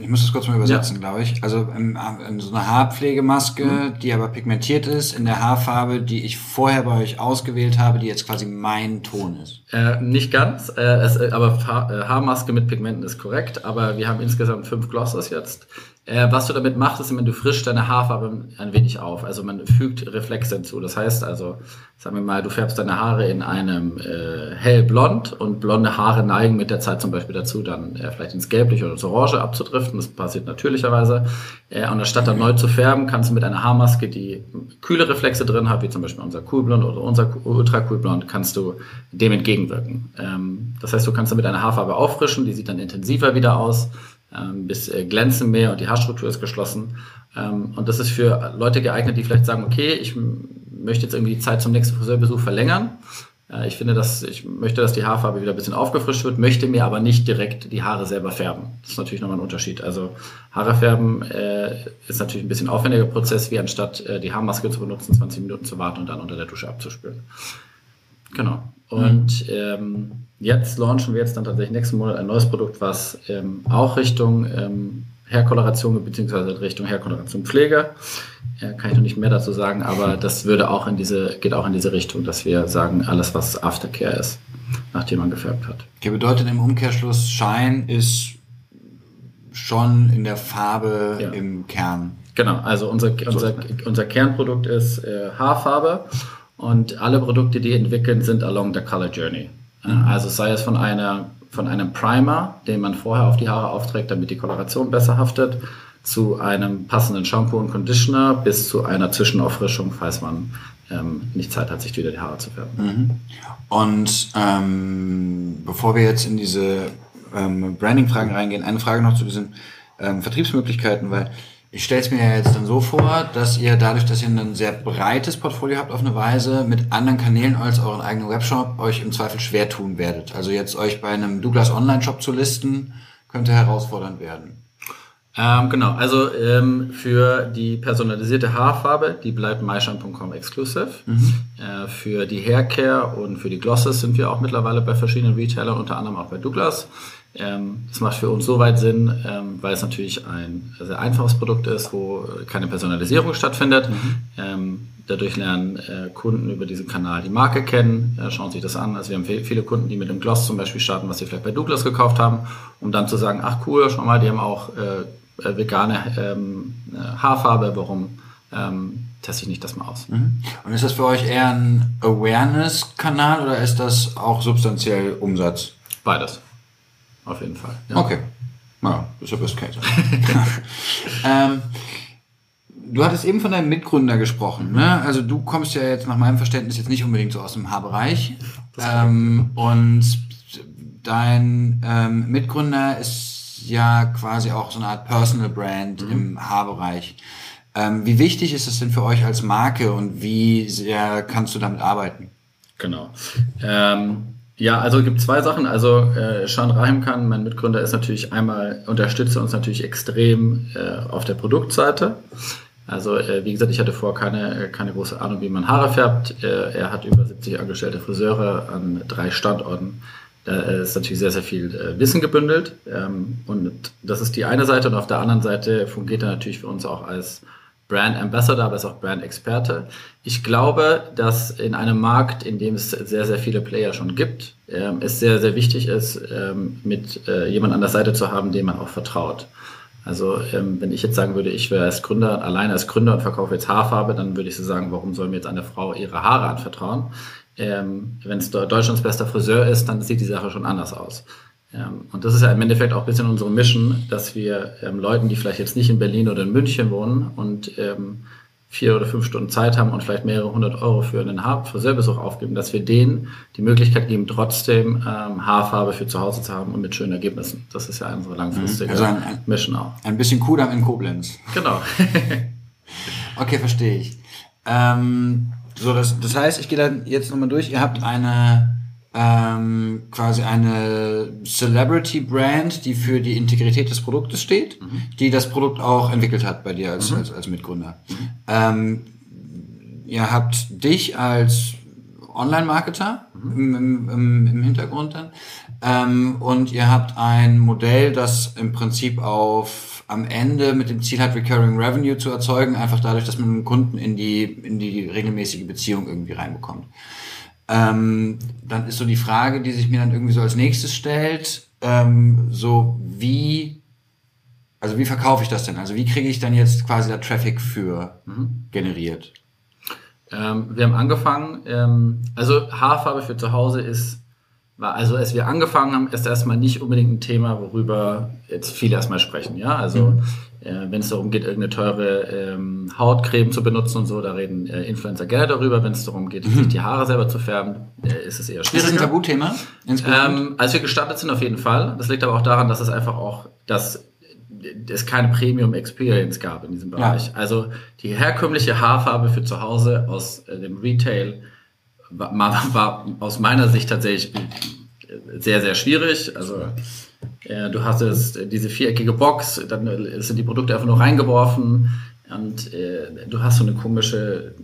S2: ich muss das kurz mal übersetzen, ja. glaube ich. Also in, in so eine Haarpflegemaske, mhm. die aber pigmentiert ist, in der Haarfarbe, die ich vorher bei euch ausgewählt habe, die jetzt quasi mein Ton ist.
S3: Äh, nicht ganz, äh, es, äh, aber ha äh, Haarmaske mit Pigmenten ist korrekt, aber wir haben insgesamt fünf Glosses jetzt. Äh, was du damit machst, ist, wenn du frisch deine Haarfarbe ein wenig auf. Also man fügt Reflex hinzu. Das heißt also, sagen wir mal, du färbst deine Haare in einem äh, hellblond und blonde Haare neigen mit der Zeit zum Beispiel dazu, dann äh, vielleicht ins Gelbliche oder ins Orange abzu abzudriften. Das passiert natürlicherweise. Äh, und anstatt dann neu zu färben, kannst du mit einer Haarmaske, die kühle Reflexe drin hat, wie zum Beispiel unser Cool Blond oder unser Ultra Cool Blond, kannst du dem entgegenwirken. Ähm, das heißt, du kannst damit eine Haarfarbe auffrischen, die sieht dann intensiver wieder aus, ähm, bis äh, glänzen mehr und die Haarstruktur ist geschlossen. Ähm, und das ist für Leute geeignet, die vielleicht sagen, okay, ich möchte jetzt irgendwie die Zeit zum nächsten Friseurbesuch verlängern ich finde, dass ich möchte, dass die Haarfarbe wieder ein bisschen aufgefrischt wird, möchte mir aber nicht direkt die Haare selber färben. Das ist natürlich nochmal ein Unterschied. Also Haare färben äh, ist natürlich ein bisschen aufwendiger Prozess, wie anstatt äh, die Haarmaske zu benutzen, 20 Minuten zu warten und dann unter der Dusche abzuspülen. Genau. Und ähm, jetzt launchen wir jetzt dann tatsächlich nächsten Monat ein neues Produkt, was ähm, auch Richtung ähm, Hairkoloration bzw. Richtung Hairkoloration Pflege. Ja, kann ich noch nicht mehr dazu sagen, aber das würde auch in diese, geht auch in diese Richtung, dass wir sagen, alles was Aftercare ist, nachdem man gefärbt hat.
S2: Okay, bedeutet im Umkehrschluss, Schein ist schon in der Farbe ja. im Kern.
S3: Genau, also unser, unser, unser Kernprodukt ist äh, Haarfarbe und alle Produkte, die entwickeln, sind along the color journey. Mhm. Also sei es von einer von einem Primer, den man vorher auf die Haare aufträgt, damit die Koloration besser haftet, zu einem passenden Shampoo und Conditioner bis zu einer Zwischenauffrischung, falls man ähm, nicht Zeit hat, sich wieder die Haare zu färben.
S2: Mhm. Und ähm, bevor wir jetzt in diese ähm, Branding-Fragen reingehen, eine Frage noch zu diesen ähm, Vertriebsmöglichkeiten, weil ich stelle es mir ja jetzt dann so vor, dass ihr dadurch, dass ihr ein sehr breites Portfolio habt auf eine Weise, mit anderen Kanälen als euren eigenen Webshop euch im Zweifel schwer tun werdet. Also jetzt euch bei einem Douglas Online-Shop zu listen, könnte herausfordernd werden.
S3: Ähm, genau, also ähm, für die personalisierte Haarfarbe, die bleibt myshine.com exclusive. Mhm. Äh, für die Haircare und für die Glosses sind wir auch mittlerweile bei verschiedenen Retailern, unter anderem auch bei Douglas. Ähm, das macht für uns soweit Sinn, ähm, weil es natürlich ein sehr einfaches Produkt ist, wo keine Personalisierung stattfindet. Mhm. Ähm, dadurch lernen äh, Kunden über diesen Kanal die Marke kennen, äh, schauen sich das an. Also wir haben viele Kunden, die mit dem Gloss zum Beispiel starten, was sie vielleicht bei Douglas gekauft haben, um dann zu sagen, ach cool, schau mal, die haben auch äh, äh vegane ähm, äh, Haarfarbe, warum ähm, teste ich nicht das mal aus.
S2: Mhm. Und ist das für euch eher ein Awareness-Kanal oder ist das auch substanziell Umsatz?
S3: Beides. Auf jeden Fall.
S2: Ja. Okay. Ja, ist ja Best Case. ähm, du hattest eben von deinem Mitgründer gesprochen. Ne? Also du kommst ja jetzt nach meinem Verständnis jetzt nicht unbedingt so aus dem Haarbereich. Ähm, und dein ähm, Mitgründer ist ja quasi auch so eine Art Personal Brand mhm. im Haarbereich. Ähm, wie wichtig ist es denn für euch als Marke und wie sehr kannst du damit arbeiten?
S3: Genau. Ähm, ja, also es gibt zwei Sachen. Also äh, Sean Rahimkan, mein Mitgründer, ist natürlich einmal, unterstützt uns natürlich extrem äh, auf der Produktseite. Also äh, wie gesagt, ich hatte vorher keine, keine große Ahnung, wie man Haare färbt. Äh, er hat über 70 angestellte Friseure an drei Standorten. Da ist natürlich sehr, sehr viel äh, Wissen gebündelt. Ähm, und das ist die eine Seite. Und auf der anderen Seite fungiert er natürlich für uns auch als Brand Ambassador, aber ist auch Brand Experte. Ich glaube, dass in einem Markt, in dem es sehr, sehr viele Player schon gibt, ähm, es sehr, sehr wichtig ist, ähm, mit äh, jemand an der Seite zu haben, dem man auch vertraut. Also ähm, wenn ich jetzt sagen würde, ich wäre als Gründer, alleine als Gründer und verkaufe jetzt Haarfarbe, dann würde ich so sagen, warum soll mir jetzt eine Frau ihre Haare anvertrauen? Ähm, wenn es Deutschlands bester Friseur ist, dann sieht die Sache schon anders aus. Ähm, und das ist ja im Endeffekt auch ein bisschen unsere Mission, dass wir ähm, Leuten, die vielleicht jetzt nicht in Berlin oder in München wohnen und ähm, vier oder fünf Stunden Zeit haben und vielleicht mehrere hundert Euro für einen Friseurbesuch aufgeben, dass wir denen die Möglichkeit geben, trotzdem ähm, Haarfarbe für zu Hause zu haben und mit schönen Ergebnissen. Das ist ja unsere langfristige also ein, ein, Mission auch.
S2: Ein bisschen Kudam in Koblenz.
S3: Genau.
S2: okay, verstehe ich. Ähm, so, das, das heißt, ich gehe dann jetzt nochmal durch. Ihr habt eine ähm, quasi eine Celebrity Brand, die für die Integrität des Produktes steht, mhm. die das Produkt auch entwickelt hat bei dir als, mhm. als, als Mitgründer. Mhm. Ähm, ihr habt dich als Online-Marketer mhm. im, im, im, Hintergrund dann ähm, und ihr habt ein Modell, das im Prinzip auf am Ende mit dem Ziel hat, Recurring Revenue zu erzeugen, einfach dadurch, dass man einen Kunden in die, in die regelmäßige Beziehung irgendwie reinbekommt. Ähm, dann ist so die Frage, die sich mir dann irgendwie so als nächstes stellt, ähm, so wie, also wie verkaufe ich das denn? Also wie kriege ich dann jetzt quasi da Traffic für mhm. generiert?
S3: Ähm, wir haben angefangen, ähm, also Haarfarbe für zu Hause ist also als wir angefangen haben, ist erstmal nicht unbedingt ein Thema, worüber jetzt viele erstmal sprechen. Ja, also mhm. äh, wenn es darum geht, irgendeine teure ähm, Hautcreme zu benutzen und so, da reden äh, Influencer gerne darüber. Wenn es darum geht, mhm. sich die Haare selber zu färben, äh, ist es eher schwierig.
S2: Ist das ein Tabuthema?
S3: Ähm, als wir gestartet sind, auf jeden Fall. Das liegt aber auch daran, dass es einfach auch, dass es keine Premium Experience gab in diesem Bereich. Ja. Also die herkömmliche Haarfarbe für zu Hause aus äh, dem Retail war, war aus meiner Sicht tatsächlich sehr, sehr schwierig. Also äh, du hattest diese viereckige Box, dann sind die Produkte einfach nur reingeworfen und äh, du hast so eine komische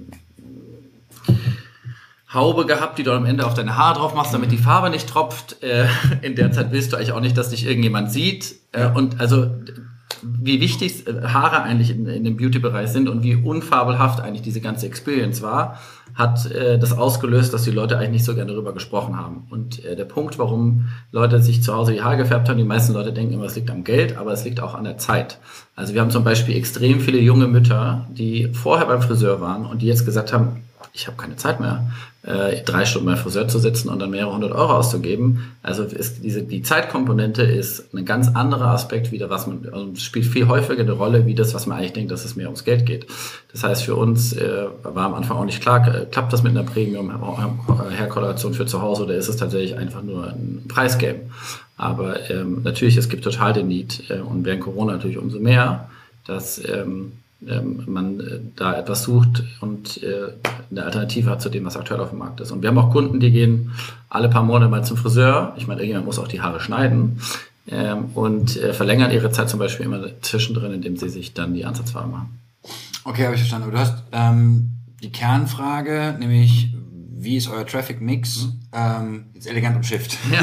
S3: Haube gehabt, die du am Ende auf deine Haare drauf machst, damit die Farbe nicht tropft. Äh, in der Zeit willst du eigentlich auch nicht, dass dich irgendjemand sieht. Äh, und also wie wichtig Haare eigentlich in, in dem Beauty-Bereich sind und wie unfabelhaft eigentlich diese ganze Experience war, hat äh, das ausgelöst, dass die Leute eigentlich nicht so gerne darüber gesprochen haben. Und äh, der Punkt, warum Leute sich zu Hause die Haare gefärbt haben, die meisten Leute denken immer, es liegt am Geld, aber es liegt auch an der Zeit. Also wir haben zum Beispiel extrem viele junge Mütter, die vorher beim Friseur waren und die jetzt gesagt haben, ich habe keine Zeit mehr, äh, drei Stunden beim Friseur zu sitzen und dann mehrere hundert Euro auszugeben. Also ist diese, die Zeitkomponente ist ein ganz anderer Aspekt wieder, was man also spielt viel häufiger eine Rolle, wie das, was man eigentlich denkt, dass es mehr ums Geld geht. Das heißt, für uns äh, war am Anfang auch nicht klar, äh, klappt das mit einer Premium-Herkollation für zu Hause oder ist es tatsächlich einfach nur ein Preisgame? Aber ähm, natürlich, es gibt total den Need äh, und während Corona natürlich umso mehr, dass ähm, man äh, da etwas sucht und äh, eine Alternative hat zu dem, was aktuell auf dem Markt ist. Und wir haben auch Kunden, die gehen alle paar Monate mal zum Friseur. Ich meine, irgendjemand muss auch die Haare schneiden ähm, und äh, verlängern ihre Zeit zum Beispiel immer zwischendrin, indem sie sich dann die Ansatzfarbe machen.
S2: Okay, habe ich verstanden. Aber du hast ähm, die Kernfrage, nämlich wie ist euer Traffic Mix? Mhm. Ähm, jetzt elegant und Shift.
S3: Ja,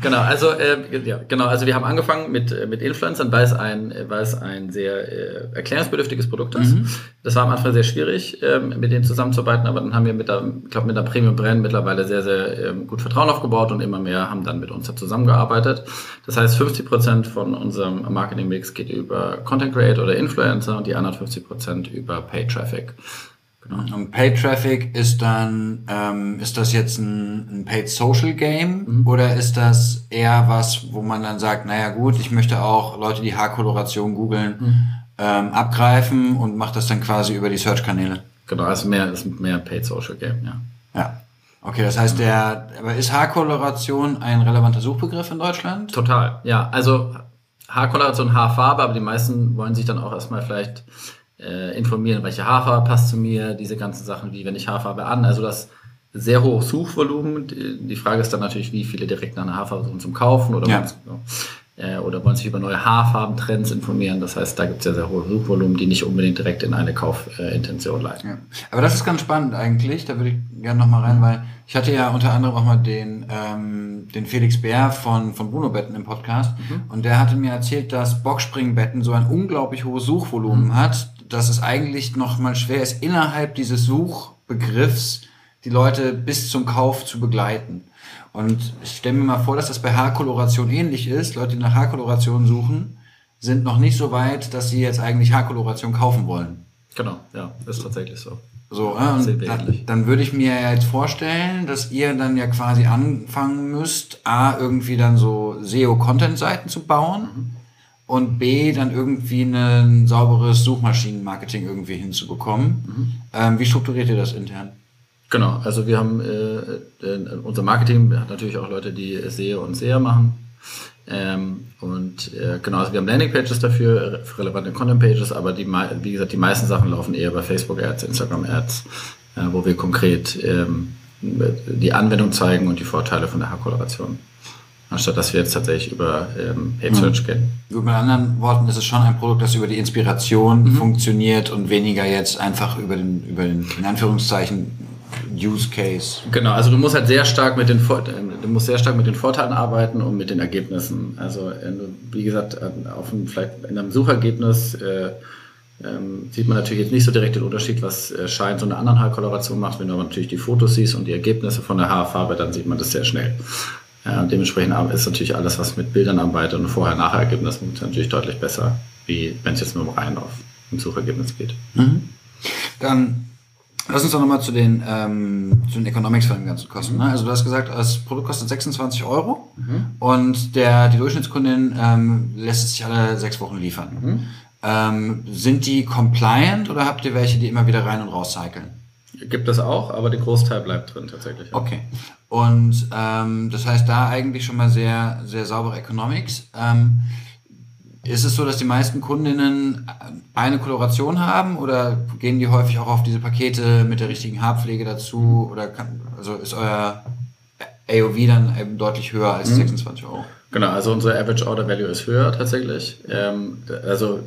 S3: genau. Also äh, ja, genau. Also wir haben angefangen mit äh, mit Influencern, weil es ein weil es ein sehr äh, erklärungsbedürftiges Produkt ist. Mhm. Das war am Anfang sehr schwierig, äh, mit denen zusammenzuarbeiten, aber dann haben wir mit der, ich glaube mit der Premium Brand mittlerweile sehr sehr äh, gut Vertrauen aufgebaut und immer mehr haben dann mit uns da zusammengearbeitet. Das heißt, 50 Prozent von unserem Marketing Mix geht über Content Creator oder Influencer und die anderen 50 Prozent über Paid Traffic.
S2: Genau. Und Paid Traffic ist dann, ähm, ist das jetzt ein, ein Paid Social Game mhm. oder ist das eher was, wo man dann sagt, naja gut, ich möchte auch Leute, die Haarkoloration googeln, mhm. ähm, abgreifen und macht das dann quasi über die Search-Kanäle?
S3: Genau, also mehr, ist mehr Paid Social Game, ja.
S2: Ja. Okay, das heißt, der, aber ist Haarkoloration ein relevanter Suchbegriff in Deutschland?
S3: Total, ja. Also Haarkoloration, Haarfarbe, aber die meisten wollen sich dann auch erstmal vielleicht äh, informieren, welche Haarfarbe passt zu mir, diese ganzen Sachen, wie wenn ich Haarfarbe an, also das sehr hohes Suchvolumen. Die Frage ist dann natürlich, wie viele direkt nach einer Haarfarbe suchen zum Kaufen oder, ja. äh, oder wollen sich über neue Haarfarbentrends informieren. Das heißt, da gibt es ja sehr hohe Suchvolumen, die nicht unbedingt direkt in eine Kaufintention äh, leiten. Ja.
S2: Aber das ist ganz spannend eigentlich. Da würde ich gerne nochmal rein, weil ich hatte ja unter anderem auch mal den, ähm, den Felix Bär von, von Bruno Betten im Podcast mhm. und der hatte mir erzählt, dass Boxspringbetten so ein unglaublich hohes Suchvolumen mhm. hat, dass es eigentlich noch mal schwer ist, innerhalb dieses Suchbegriffs die Leute bis zum Kauf zu begleiten. Und ich stelle mir mal vor, dass das bei Haarkoloration ähnlich ist. Leute, die nach Haarkoloration suchen, sind noch nicht so weit, dass sie jetzt eigentlich Haarkoloration kaufen wollen.
S3: Genau, ja, ist tatsächlich so.
S2: So, äh, dann, dann würde ich mir jetzt vorstellen, dass ihr dann ja quasi anfangen müsst, A, irgendwie dann so SEO-Content-Seiten zu bauen. Mhm und B, dann irgendwie ein sauberes Suchmaschinenmarketing irgendwie hinzubekommen. Mhm. Ähm, wie strukturiert ihr das intern?
S3: Genau, also wir haben, äh, äh, unser Marketing hat natürlich auch Leute, die SEO und SEA machen. Ähm, und äh, genau, also wir haben Landingpages dafür, für relevante Content-Pages, aber die, wie gesagt, die meisten Sachen laufen eher bei Facebook-Ads, Instagram-Ads, äh, wo wir konkret ähm, die Anwendung zeigen und die Vorteile von der Haarkoloration anstatt dass wir jetzt tatsächlich über ähm, Paid Search mhm. gehen.
S2: Mit anderen Worten ist es schon ein Produkt, das über die Inspiration mhm. funktioniert und weniger jetzt einfach über den, über den, in Anführungszeichen, Use Case.
S3: Genau, also du musst halt sehr stark mit den du musst sehr stark mit den Vorteilen arbeiten und mit den Ergebnissen. Also äh, wie gesagt, auf einem, vielleicht in einem Suchergebnis äh, ähm, sieht man natürlich jetzt nicht so direkt den Unterschied, was äh, Schein so eine anderen Haarkoloration macht. Wenn du aber natürlich die Fotos siehst und die Ergebnisse von der Haarfarbe, dann sieht man das sehr schnell. Ja, dementsprechend ist natürlich alles, was mit Bildern arbeitet und Vorher-Nachher-Ergebnis natürlich deutlich besser, wie wenn es jetzt nur rein auf ein Suchergebnis geht.
S2: Mhm. Dann Lass uns doch nochmal zu den, ähm, zu den Economics von den ganzen Kosten. Ne? Also du hast gesagt, das Produkt kostet 26 Euro und der, die Durchschnittskundin ähm, lässt es sich alle sechs Wochen liefern. Ähm, sind die compliant oder habt ihr welche, die immer wieder rein und raus cyclen?
S3: Gibt es auch, aber der Großteil bleibt drin tatsächlich. ja.
S2: Okay. Und ähm, das heißt, da eigentlich schon mal sehr, sehr saubere Economics. Ähm, ist es so, dass die meisten Kundinnen eine Koloration haben oder gehen die häufig auch auf diese Pakete mit der richtigen Haarpflege dazu? Oder kann, also ist euer AOV dann eben deutlich höher als 26 Euro?
S3: Genau, also unsere Average Order Value ist höher tatsächlich. Ähm, also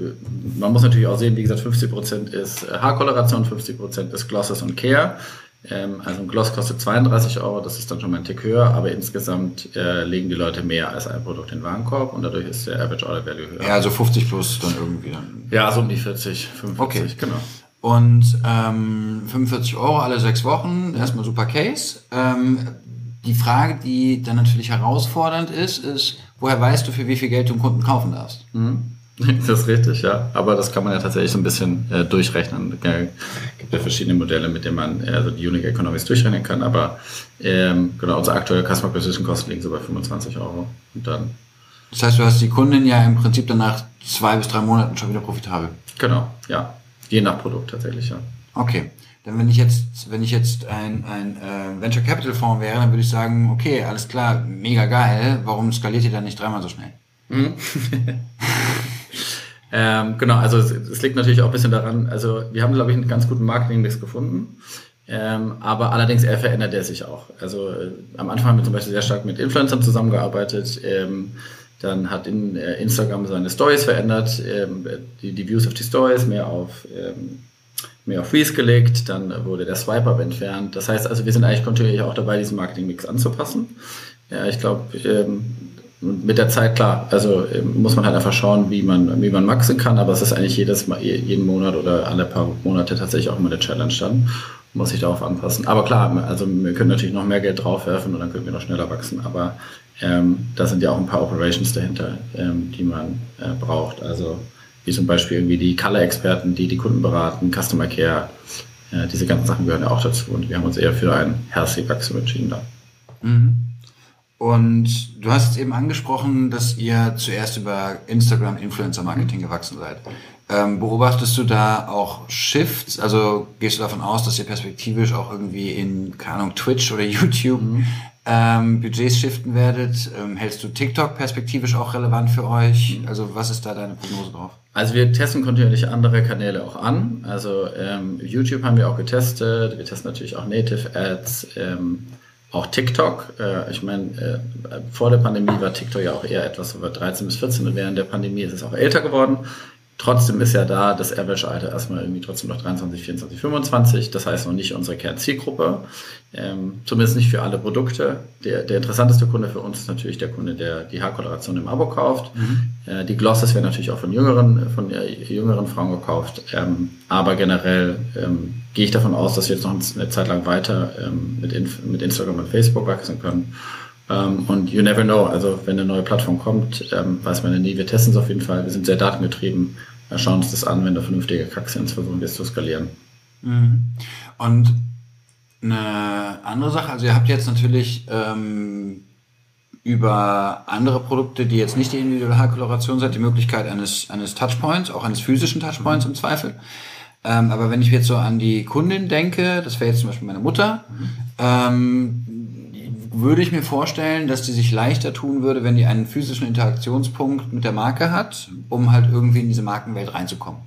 S3: man muss natürlich auch sehen, wie gesagt, 50% ist äh, Haarkoloration, 50% ist Glosses und Care. Ähm, also ein Gloss kostet 32 Euro, das ist dann schon mal ein Tick höher, aber insgesamt äh, legen die Leute mehr als ein Produkt in den Warenkorb und dadurch ist der Average Order Value höher.
S2: Ja, also 50 plus dann irgendwie dann.
S3: Ja, so um die 40, 45,
S2: Okay.
S3: genau.
S2: Und ähm, 45 Euro alle sechs Wochen, erstmal super Case. Ähm, die Frage, die dann natürlich herausfordernd ist, ist, woher weißt du, für wie viel Geld du einen Kunden kaufen darfst?
S3: Das ist richtig, ja. Aber das kann man ja tatsächlich so ein bisschen äh, durchrechnen. Es gibt ja verschiedene Modelle, mit denen man äh, also die Unique Economics durchrechnen kann. Aber ähm, genau, unsere aktuelle Customer Acquisition Kosten liegen so bei 25 Euro. Und dann,
S2: Das heißt, du hast die Kundin ja im Prinzip dann nach zwei bis drei Monaten schon wieder profitabel.
S3: genau, ja. Je nach Produkt tatsächlich, ja.
S2: Okay. Denn wenn ich jetzt, wenn ich jetzt ein, ein äh, Venture Capital Fonds wäre, dann würde ich sagen, okay, alles klar, mega geil, warum skaliert ihr dann nicht dreimal so schnell?
S3: Ähm, genau, also es, es liegt natürlich auch ein bisschen daran, also wir haben, glaube ich, einen ganz guten Marketingmix gefunden. Ähm, aber allerdings er verändert er sich auch. Also äh, am Anfang haben wir zum Beispiel sehr stark mit Influencern zusammengearbeitet. Ähm, dann hat in, äh, Instagram seine Stories verändert, ähm, die, die Views auf die Stories mehr auf ähm, mehr auf Freeze gelegt, dann wurde der Swipe-Up entfernt. Das heißt also, wir sind eigentlich kontinuierlich auch dabei, diesen Marketingmix anzupassen. Ja, ich glaube, ähm, mit der Zeit, klar, also ähm, muss man halt einfach schauen, wie man, wie man maxen kann, aber es ist eigentlich jedes Mal, jeden Monat oder alle paar Monate tatsächlich auch immer eine Challenge dann. Muss sich darauf anpassen. Aber klar, also wir können natürlich noch mehr Geld draufwerfen und dann können wir noch schneller wachsen, aber ähm, da sind ja auch ein paar Operations dahinter, ähm, die man äh, braucht. Also wie zum Beispiel irgendwie die Color-Experten, die die Kunden beraten, Customer Care, äh, diese ganzen Sachen gehören ja auch dazu und wir haben uns eher für ein healthy Wachstum entschieden da.
S2: Und du hast eben angesprochen, dass ihr zuerst über Instagram Influencer Marketing gewachsen seid. Ähm, beobachtest du da auch Shifts? Also gehst du davon aus, dass ihr perspektivisch auch irgendwie in, keine Ahnung, Twitch oder YouTube ähm, Budgets shiften werdet? Ähm, hältst du TikTok perspektivisch auch relevant für euch? Also was ist da deine Prognose drauf?
S3: Also wir testen kontinuierlich andere Kanäle auch an. Also ähm, YouTube haben wir auch getestet. Wir testen natürlich auch Native Ads, ähm, auch TikTok. Äh, ich meine, äh, vor der Pandemie war TikTok ja auch eher etwas über 13 bis 14 und während der Pandemie ist es auch älter geworden. Trotzdem ist ja da das Average-Alter erstmal irgendwie trotzdem noch 23, 24, 25. Das heißt noch nicht unsere Kernzielgruppe. Ähm, zumindest nicht für alle Produkte. Der, der interessanteste Kunde für uns ist natürlich der Kunde, der die Haarkoloration im Abo kauft. Äh, die Glosses werden natürlich auch von jüngeren, von äh, jüngeren Frauen gekauft. Ähm, aber generell ähm, gehe ich davon aus, dass wir jetzt noch eine Zeit lang weiter ähm, mit, Inf mit Instagram und Facebook wachsen können. Ähm, und you never know, also wenn eine neue Plattform kommt, ähm, weiß man ja nie. Wir testen es auf jeden Fall. Wir sind sehr datengetrieben. Wir schauen uns das an, wenn da vernünftige Kacks sind, versuchen wir es zu skalieren.
S2: Und eine andere Sache, also ihr habt jetzt natürlich ähm, über andere Produkte, die jetzt nicht die individuelle Haarkoloration sind, die Möglichkeit eines, eines Touchpoints, auch eines physischen Touchpoints im Zweifel. Ähm, aber wenn ich jetzt so an die Kundin denke, das wäre jetzt zum Beispiel meine Mutter, ähm, würde ich mir vorstellen, dass die sich leichter tun würde, wenn die einen physischen Interaktionspunkt mit der Marke hat, um halt irgendwie in diese Markenwelt reinzukommen.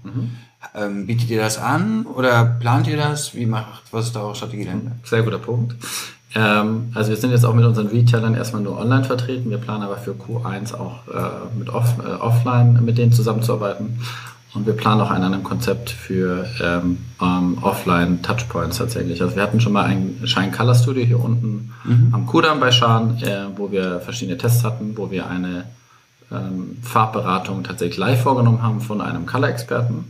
S2: Ähm, bietet ihr das an oder plant ihr das? Wie macht, was ist da eure Strategie dahinter?
S3: Sehr guter Punkt. Ähm, also wir sind jetzt auch mit unseren Retailern erstmal nur online vertreten. Wir planen aber für Q1 auch äh, mit off, äh, offline mit denen zusammenzuarbeiten. Und wir planen auch an einem Konzept für ähm, ähm, offline Touchpoints tatsächlich. Also wir hatten schon mal ein Shine Color Studio hier unten am Kudamm bei Schaan, äh, wo wir verschiedene Tests hatten, wo wir eine ähm, Farbberatung tatsächlich live vorgenommen haben von einem Color-Experten,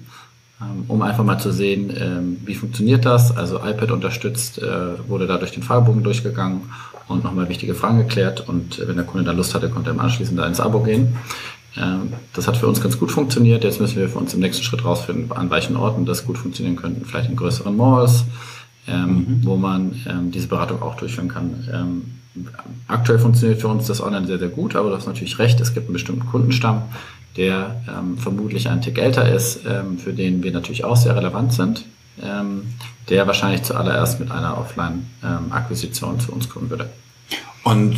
S3: ähm, um einfach mal zu sehen, ähm, wie funktioniert das. Also iPad unterstützt, äh, wurde da durch den Fragebogen durchgegangen und nochmal wichtige Fragen geklärt. Und wenn der Kunde da Lust hatte, konnte er im anschließend da ins Abo gehen. Ähm, das hat für uns ganz gut funktioniert. Jetzt müssen wir für uns im nächsten Schritt rausfinden, an welchen Orten das gut funktionieren könnte. Vielleicht in größeren Malls, ähm, wo man ähm, diese Beratung auch durchführen kann. Aktuell funktioniert für uns das online sehr, sehr gut, aber du hast natürlich recht, es gibt einen bestimmten Kundenstamm, der vermutlich einen Tick älter ist, für den wir natürlich auch sehr relevant sind, der wahrscheinlich zuallererst mit einer Offline-Akquisition zu uns kommen würde.
S2: Und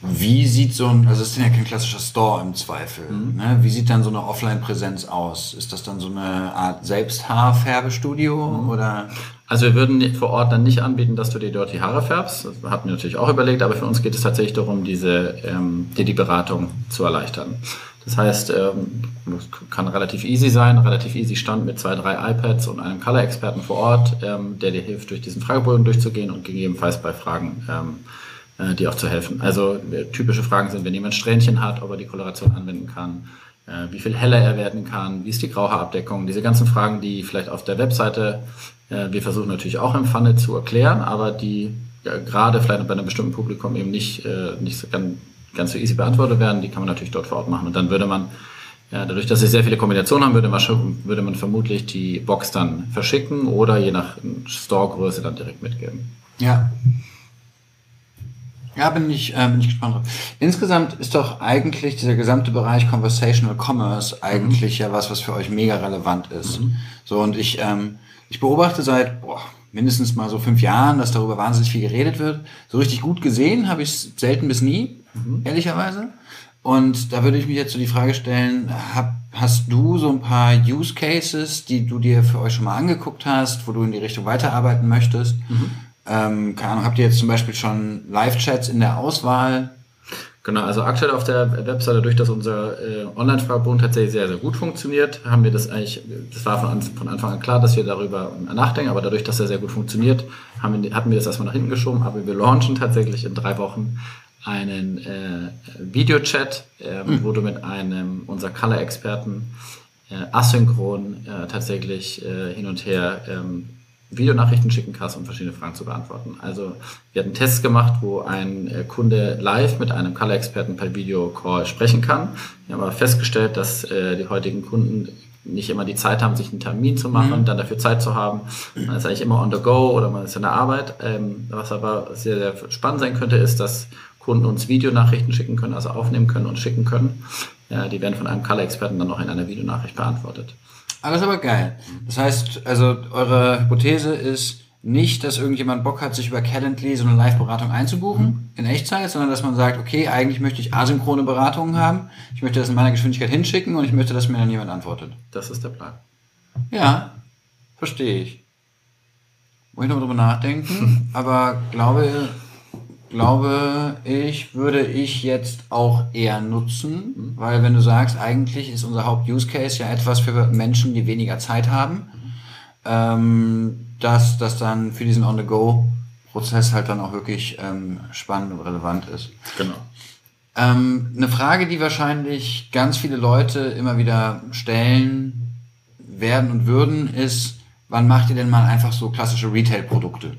S2: wie sieht so ein, also es ist ja kein klassischer Store im Zweifel, ne? wie sieht dann so eine Offline-Präsenz aus? Ist das dann so eine Art Selbsthaarfärbestudio oder?
S3: Also wir würden vor Ort dann nicht anbieten, dass du dir dort die Haare färbst. Das hatten wir natürlich auch überlegt, aber für uns geht es tatsächlich darum, diese, ähm, dir die Beratung zu erleichtern. Das heißt, ähm, das kann relativ easy sein, relativ easy Stand mit zwei, drei iPads und einem Color-Experten vor Ort, ähm, der dir hilft, durch diesen Fragebogen durchzugehen und gegebenenfalls bei Fragen ähm, äh, dir auch zu helfen. Also äh, typische Fragen sind, wenn jemand Strähnchen hat, ob er die Koloration anwenden kann, äh, wie viel heller er werden kann, wie ist die Grauhaarabdeckung, diese ganzen Fragen, die vielleicht auf der Webseite, äh, wir versuchen natürlich auch im Funnel zu erklären, aber die ja, gerade vielleicht bei einem bestimmten Publikum eben nicht, äh, nicht so ganz, ganz so easy beantwortet werden, die kann man natürlich dort vor Ort machen. Und dann würde man, ja, dadurch, dass wir sehr viele Kombinationen haben, würde man, würde man vermutlich die Box dann verschicken oder je nach Store-Größe dann direkt mitgeben.
S2: Ja. Ja, bin ich, äh, bin ich gespannt drauf. Insgesamt ist doch eigentlich dieser gesamte Bereich Conversational Commerce eigentlich ja was, was für euch mega relevant ist. So, und ich, ähm, ich beobachte seit boah, mindestens mal so fünf Jahren, dass darüber wahnsinnig viel geredet wird. So richtig gut gesehen habe ich es selten bis nie, ehrlicherweise. Und da würde ich mich jetzt so die Frage stellen, hab, hast du so ein paar Use Cases, die du dir für euch schon mal angeguckt hast, wo du in die Richtung weiterarbeiten möchtest? Ähm, keine Ahnung, habt ihr jetzt zum Beispiel schon Live-Chats in der Auswahl?
S3: Genau, also aktuell auf der Webseite, dadurch, dass unser äh, Online-Fragebogen tatsächlich sehr, sehr gut funktioniert, haben wir das eigentlich, das war von, von Anfang an klar, dass wir darüber nachdenken, aber dadurch, dass er sehr gut funktioniert, wir, hatten wir das erstmal nach hinten geschoben, aber wir launchen tatsächlich in drei Wochen einen äh, Videochat, ähm, wo du mit einem unserer Color-Experten äh, asynchron äh, tatsächlich äh, hin und her ähm, Videonachrichten schicken kannst, um verschiedene Fragen zu beantworten. Also wir hatten Tests gemacht, wo ein äh, Kunde live mit einem Color-Experten per Videocall sprechen kann. Wir haben aber festgestellt, dass äh, die heutigen Kunden nicht immer die Zeit haben, sich einen Termin zu machen und dann dafür Zeit zu haben. Man ist eigentlich immer on the go oder man ist in der Arbeit. Ähm, was aber sehr, sehr spannend sein könnte, ist, dass Kunden uns Videonachrichten schicken können, also aufnehmen können und schicken können. Ja, die werden von einem Color-Experten dann noch in einer Videonachricht beantwortet.
S2: Alles aber geil. Das heißt, also eure Hypothese ist nicht, dass irgendjemand Bock hat, sich über Calendly so eine Live-Beratung einzubuchen in Echtzeit, sondern dass man sagt, okay, eigentlich möchte ich asynchrone Beratungen haben. Ich möchte das in meiner Geschwindigkeit hinschicken und ich möchte, dass mir dann jemand antwortet.
S3: Das ist der Plan.
S2: Ja, verstehe ich. Muss ich noch drüber nachdenken, aber glaube, glaube ich, würde ich jetzt auch eher nutzen, weil wenn du sagst, eigentlich ist unser Haupt-Use-Case ja etwas für Menschen, die weniger Zeit haben, ähm, dass das dann für diesen On-the-Go-Prozess halt dann auch wirklich ähm, spannend und relevant ist.
S3: Genau.
S2: Ähm, eine Frage, die wahrscheinlich ganz viele Leute immer wieder stellen werden und würden, ist, wann macht ihr denn mal einfach so klassische Retail-Produkte?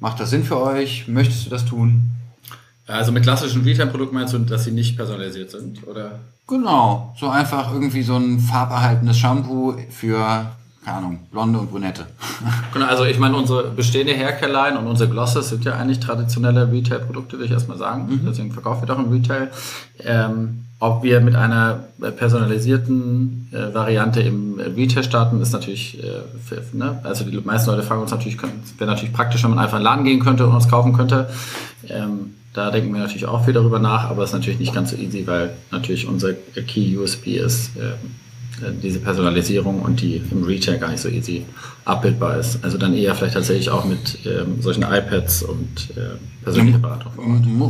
S2: Macht das Sinn für euch? Möchtest du das tun?
S3: Also mit klassischen Retail-Produkten meinst du, dass sie nicht personalisiert sind, oder?
S2: Genau, so einfach irgendwie so ein farberhaltenes Shampoo für, keine Ahnung, Blonde und Brünette.
S3: Genau, also ich meine, unsere bestehende Haircare-Line und unsere Glosses sind ja eigentlich traditionelle Retail-Produkte, würde ich erstmal sagen. Deswegen verkaufen wir doch im Retail. Ähm, ob wir mit einer äh, personalisierten äh, Variante im Retail starten, ist natürlich, äh, für, ne? also die meisten Leute fragen uns natürlich, wäre natürlich praktisch, wenn man einfach in den Laden gehen könnte und uns kaufen könnte. Ähm, da denken wir natürlich auch viel darüber nach, aber es ist natürlich nicht ganz so easy, weil natürlich unser Key USB ist, ähm, äh, diese Personalisierung und die im Retail gar nicht so easy abbildbar ist. Also dann eher vielleicht tatsächlich auch mit ähm, solchen iPads und äh, persönlicher Beratung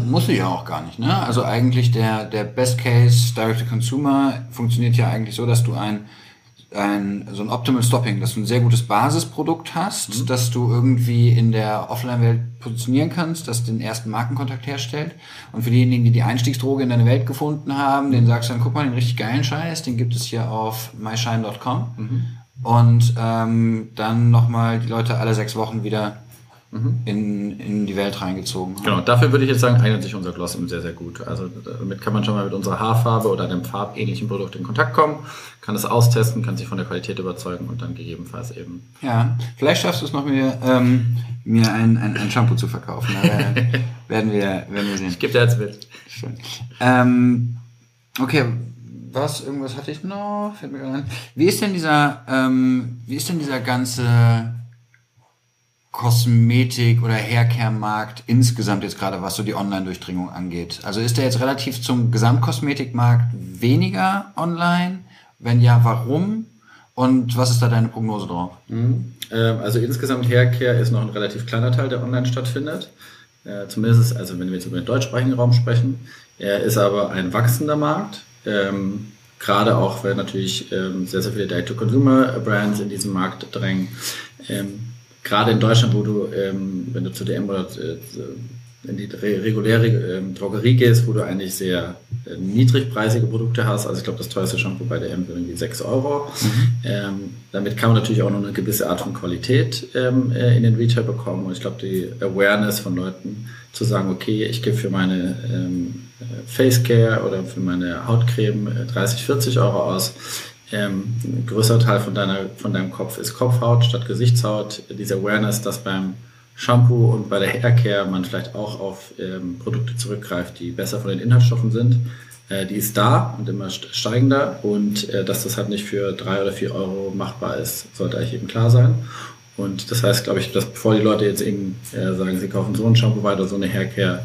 S2: muss sie ja auch gar nicht, ne? Also eigentlich der, der Best Case Direct to Consumer funktioniert ja eigentlich so, dass du ein, ein, so ein Optimal Stopping, dass du ein sehr gutes Basisprodukt hast, dass du irgendwie in der Offline-Welt positionieren kannst, das den ersten Markenkontakt herstellt. Und für diejenigen, die die Einstiegsdroge in deine Welt gefunden haben, den sagst du dann, guck mal, den richtig geilen Scheiß, den gibt es hier auf myshine.com. Und ähm, dann nochmal die Leute alle sechs Wochen wieder in, in die Welt reingezogen haben.
S3: Genau, dafür würde ich jetzt sagen, eignet sich unser Gloss eben sehr, sehr gut. Also damit kann man schon mal mit unserer Haarfarbe oder einem farbähnlichen Produkt in Kontakt kommen, kann es austesten, kann sich von der Qualität überzeugen und dann gegebenenfalls eben.
S2: Ja, vielleicht schaffst du es noch, mir, ähm, mir ein, ein, ein Shampoo zu verkaufen. Werden wir, werden wir sehen.
S3: Ich gebe dir jetzt mit.
S2: Schön. Ähm, okay, was, irgendwas hatte ich noch? Fällt mir gerade ein. Wie ist denn dieser, ähm, wie ist denn dieser ganze Kosmetik- oder Haircare-Markt insgesamt jetzt gerade, was so die Online-Durchdringung angeht? Also ist der jetzt relativ zum Gesamtkosmetikmarkt weniger online? Wenn ja, warum? Und was ist da deine Prognose drauf?
S3: Ähm, Also insgesamt Haircare ist noch ein relativ kleiner Teil, der online stattfindet. Äh, Zumindest, also wenn wir jetzt über den deutschsprachigen Raum sprechen. Er ist aber ein wachsender Markt. Ähm, Gerade auch, weil natürlich ähm, sehr, sehr viele Direct-to-Consumer-Brands in diesen Markt drängen. Ähm, Gerade in Deutschland, wo du, ähm, wenn du zu DM oder äh, in die re reguläre ähm, Drogerie gehst, wo du eigentlich sehr äh, niedrigpreisige Produkte hast. Also ich glaube, das teuerste Shampoo bei der M sind irgendwie 6 Euro. Ähm, damit kann man natürlich auch noch eine gewisse Art von Qualität ähm, äh, in den Retail bekommen. Und ich glaube, die Awareness von Leuten zu sagen, okay, ich gebe für meine ähm, äh, Face Care oder für meine Hautcreme äh, 30, 40 Euro aus. Ähm, größerer Teil von, deiner, von deinem Kopf ist Kopfhaut statt Gesichtshaut. Diese Awareness, dass beim Shampoo und bei der Haircare man vielleicht auch auf ähm, Produkte zurückgreift, die besser von den Inhaltsstoffen sind. Äh, die ist da und immer st- steigender und äh, dass das halt nicht für drei oder vier Euro machbar ist, sollte eigentlich eben klar sein. Und das heißt, glaube ich, dass bevor die Leute jetzt eben äh, sagen, sie kaufen so ein Shampoo weiter, so eine Haircare,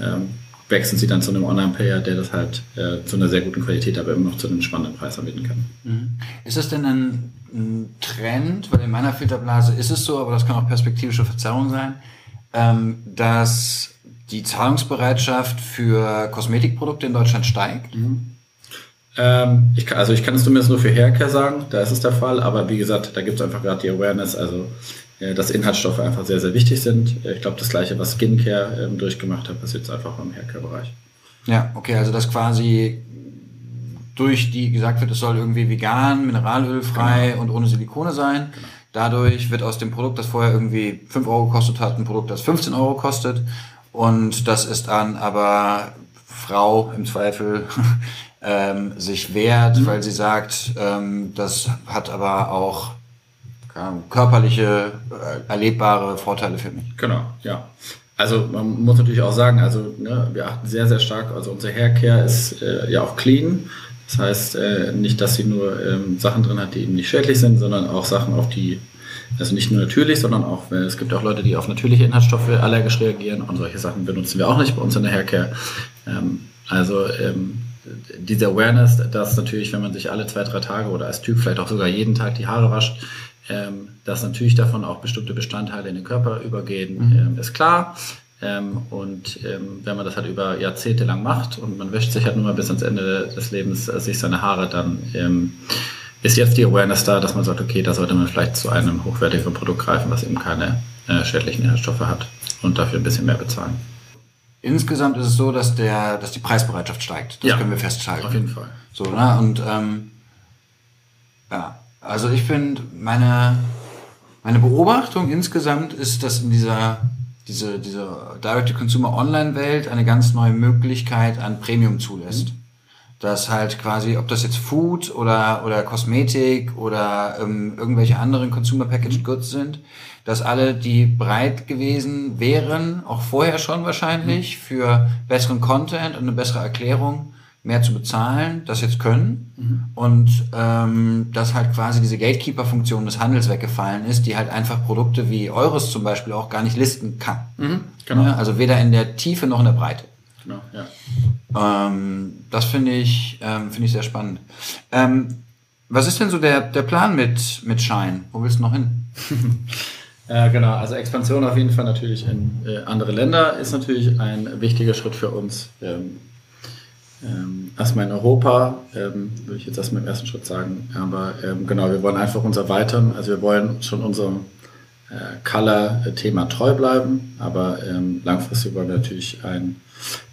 S3: ähm, wechseln sie dann zu einem Online-Player, der das halt äh, zu einer sehr guten Qualität, aber immer noch zu einem spannenden Preis anbieten kann.
S2: Ist das denn ein, ein Trend? Weil in meiner Filterblase ist es so, aber das kann auch perspektivische Verzerrung sein, ähm, dass die Zahlungsbereitschaft für Kosmetikprodukte in Deutschland steigt.
S3: Ähm, ich kann, also ich kann es zumindest nur für Haircare sagen, da ist es der Fall, aber wie gesagt, da gibt es einfach gerade die Awareness, also dass Inhaltsstoffe einfach sehr, sehr wichtig sind. Äh, Ich glaube, das gleiche, was Skincare ähm, durchgemacht hat, passiert jetzt einfach im Haircare-Bereich.
S2: Ja, okay, also dass quasi durch die gesagt wird, es soll irgendwie vegan, mineralölfrei und ohne Silikone sein. Dadurch wird aus dem Produkt, das vorher irgendwie 5 Euro gekostet hat, ein Produkt, das 15 Euro kostet. Und das ist dann aber Frau im Zweifel ähm, sich wehrt, weil sie sagt, ähm, das hat aber auch körperliche, äh, erlebbare Vorteile für mich.
S3: Genau, ja. Also man muss natürlich auch sagen, also ne, wir achten sehr, sehr stark, also unser Haircare ist äh, ja auch clean. Das heißt äh, nicht, dass sie nur ähm, Sachen drin hat, die eben nicht schädlich sind, sondern auch Sachen, auf die, also nicht nur natürlich, sondern auch, es gibt auch Leute, die auf natürliche Inhaltsstoffe allergisch reagieren und solche Sachen benutzen wir auch nicht bei uns in der Haircare. Ähm, also ähm, diese Awareness, dass natürlich, wenn man sich alle zwei, drei Tage oder als Typ vielleicht auch sogar jeden Tag die Haare wascht, dass natürlich davon auch bestimmte Bestandteile in den Körper übergehen, ähm, ist klar. Ähm, und ähm, wenn man das halt über Jahrzehnte lang macht und man wäscht sich halt nur mal bis ans Ende des Lebens äh, sich seine Haare, dann ähm, ist jetzt die Awareness da, dass man sagt, okay, da sollte man vielleicht zu einem hochwertigen Produkt greifen, was eben keine äh, schädlichen Inhaltsstoffe hat und dafür ein bisschen mehr bezahlen.
S2: Insgesamt ist es so, dass der, dass die Preisbereitschaft steigt. Das
S3: Ja,
S2: können wir festhalten.
S3: Auf jeden Fall.
S2: So, ne? Und ähm, ja, also ich finde, meine, meine Beobachtung insgesamt ist, dass in dieser diese, diese Direct-to-Consumer-Online-Welt eine ganz neue Möglichkeit an Premium zulässt. Dass halt quasi, ob das jetzt Food oder, oder Kosmetik oder ähm, irgendwelche anderen Consumer-Packaged Goods sind, dass alle, die bereit gewesen wären, auch vorher schon wahrscheinlich, für besseren Content und eine bessere Erklärung mehr zu bezahlen, das jetzt können. Und ähm, dass halt quasi diese Gatekeeper-Funktion des Handels weggefallen ist, die halt einfach Produkte wie eures zum Beispiel auch gar nicht listen kann.
S3: genau.
S2: Ja, also weder in der Tiefe noch in der Breite.
S3: Genau, ja.
S2: Ähm, das finde ich, ähm, finde ich sehr spannend. Ähm, was ist denn so der, der Plan mit, mit Shine? Wo willst du noch hin?
S3: Äh, genau, also Expansion auf jeden Fall natürlich in äh, andere Länder ist natürlich ein wichtiger Schritt für uns. Ähm, ähm, erstmal in Europa, ähm, würde ich jetzt erstmal im ersten Schritt sagen. Aber ähm, genau, wir wollen einfach uns erweitern. Also wir wollen schon unserem äh, Color-Thema treu bleiben, aber ähm, langfristig wollen wir natürlich ein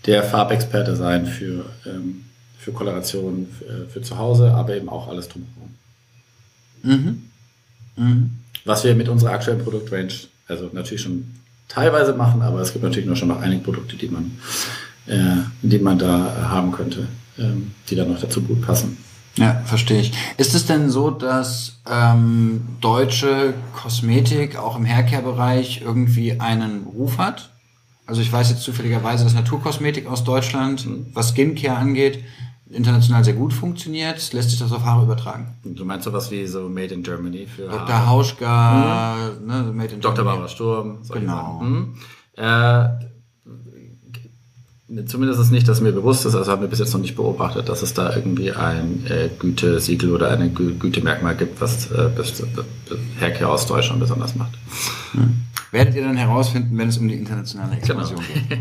S3: der Farbexperte sein für, ähm, für Koloration, für, für zu Hause, aber eben auch alles drumherum.
S2: Mhm. Mhm.
S3: Was wir mit unserer aktuellen Produktrange, also natürlich schon teilweise machen, aber es gibt natürlich noch schon noch einige Produkte, die man, äh, die man da haben könnte, ähm, die dann noch dazu gut passen.
S2: Ja, verstehe ich. Ist es denn so, dass ähm, deutsche Kosmetik auch im Haircare-Bereich irgendwie einen Ruf hat? Also ich weiß jetzt zufälligerweise, dass Naturkosmetik aus Deutschland, was Skincare angeht, international sehr gut funktioniert. Lässt sich das auf Haare übertragen?
S3: Du meinst sowas wie so Made in Germany für
S2: Dr.
S3: Haare?
S2: Hauschka, ne, Made in
S3: Dr.
S2: Germany.
S3: Barbara Sturm.
S2: Genau.
S3: Mhm. Äh, zumindest ist nicht, dass mir bewusst ist, also haben wir bis jetzt noch nicht beobachtet, dass es da irgendwie ein äh, Gütesiegel oder ein Gü Gütemerkmal gibt, was äh, Haircare aus Deutschland besonders macht.
S2: Werdet ihr dann herausfinden, wenn es um die internationale Expansion geht.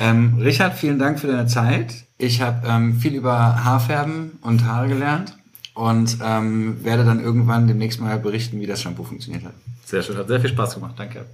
S2: Ähm, Richard, vielen Dank für deine Zeit. Ich habe ähm, viel über Haarfärben und Haare gelernt und ähm, werde dann irgendwann demnächst mal berichten, wie das Shampoo funktioniert hat.
S3: Sehr schön, hat sehr viel Spaß gemacht. Danke.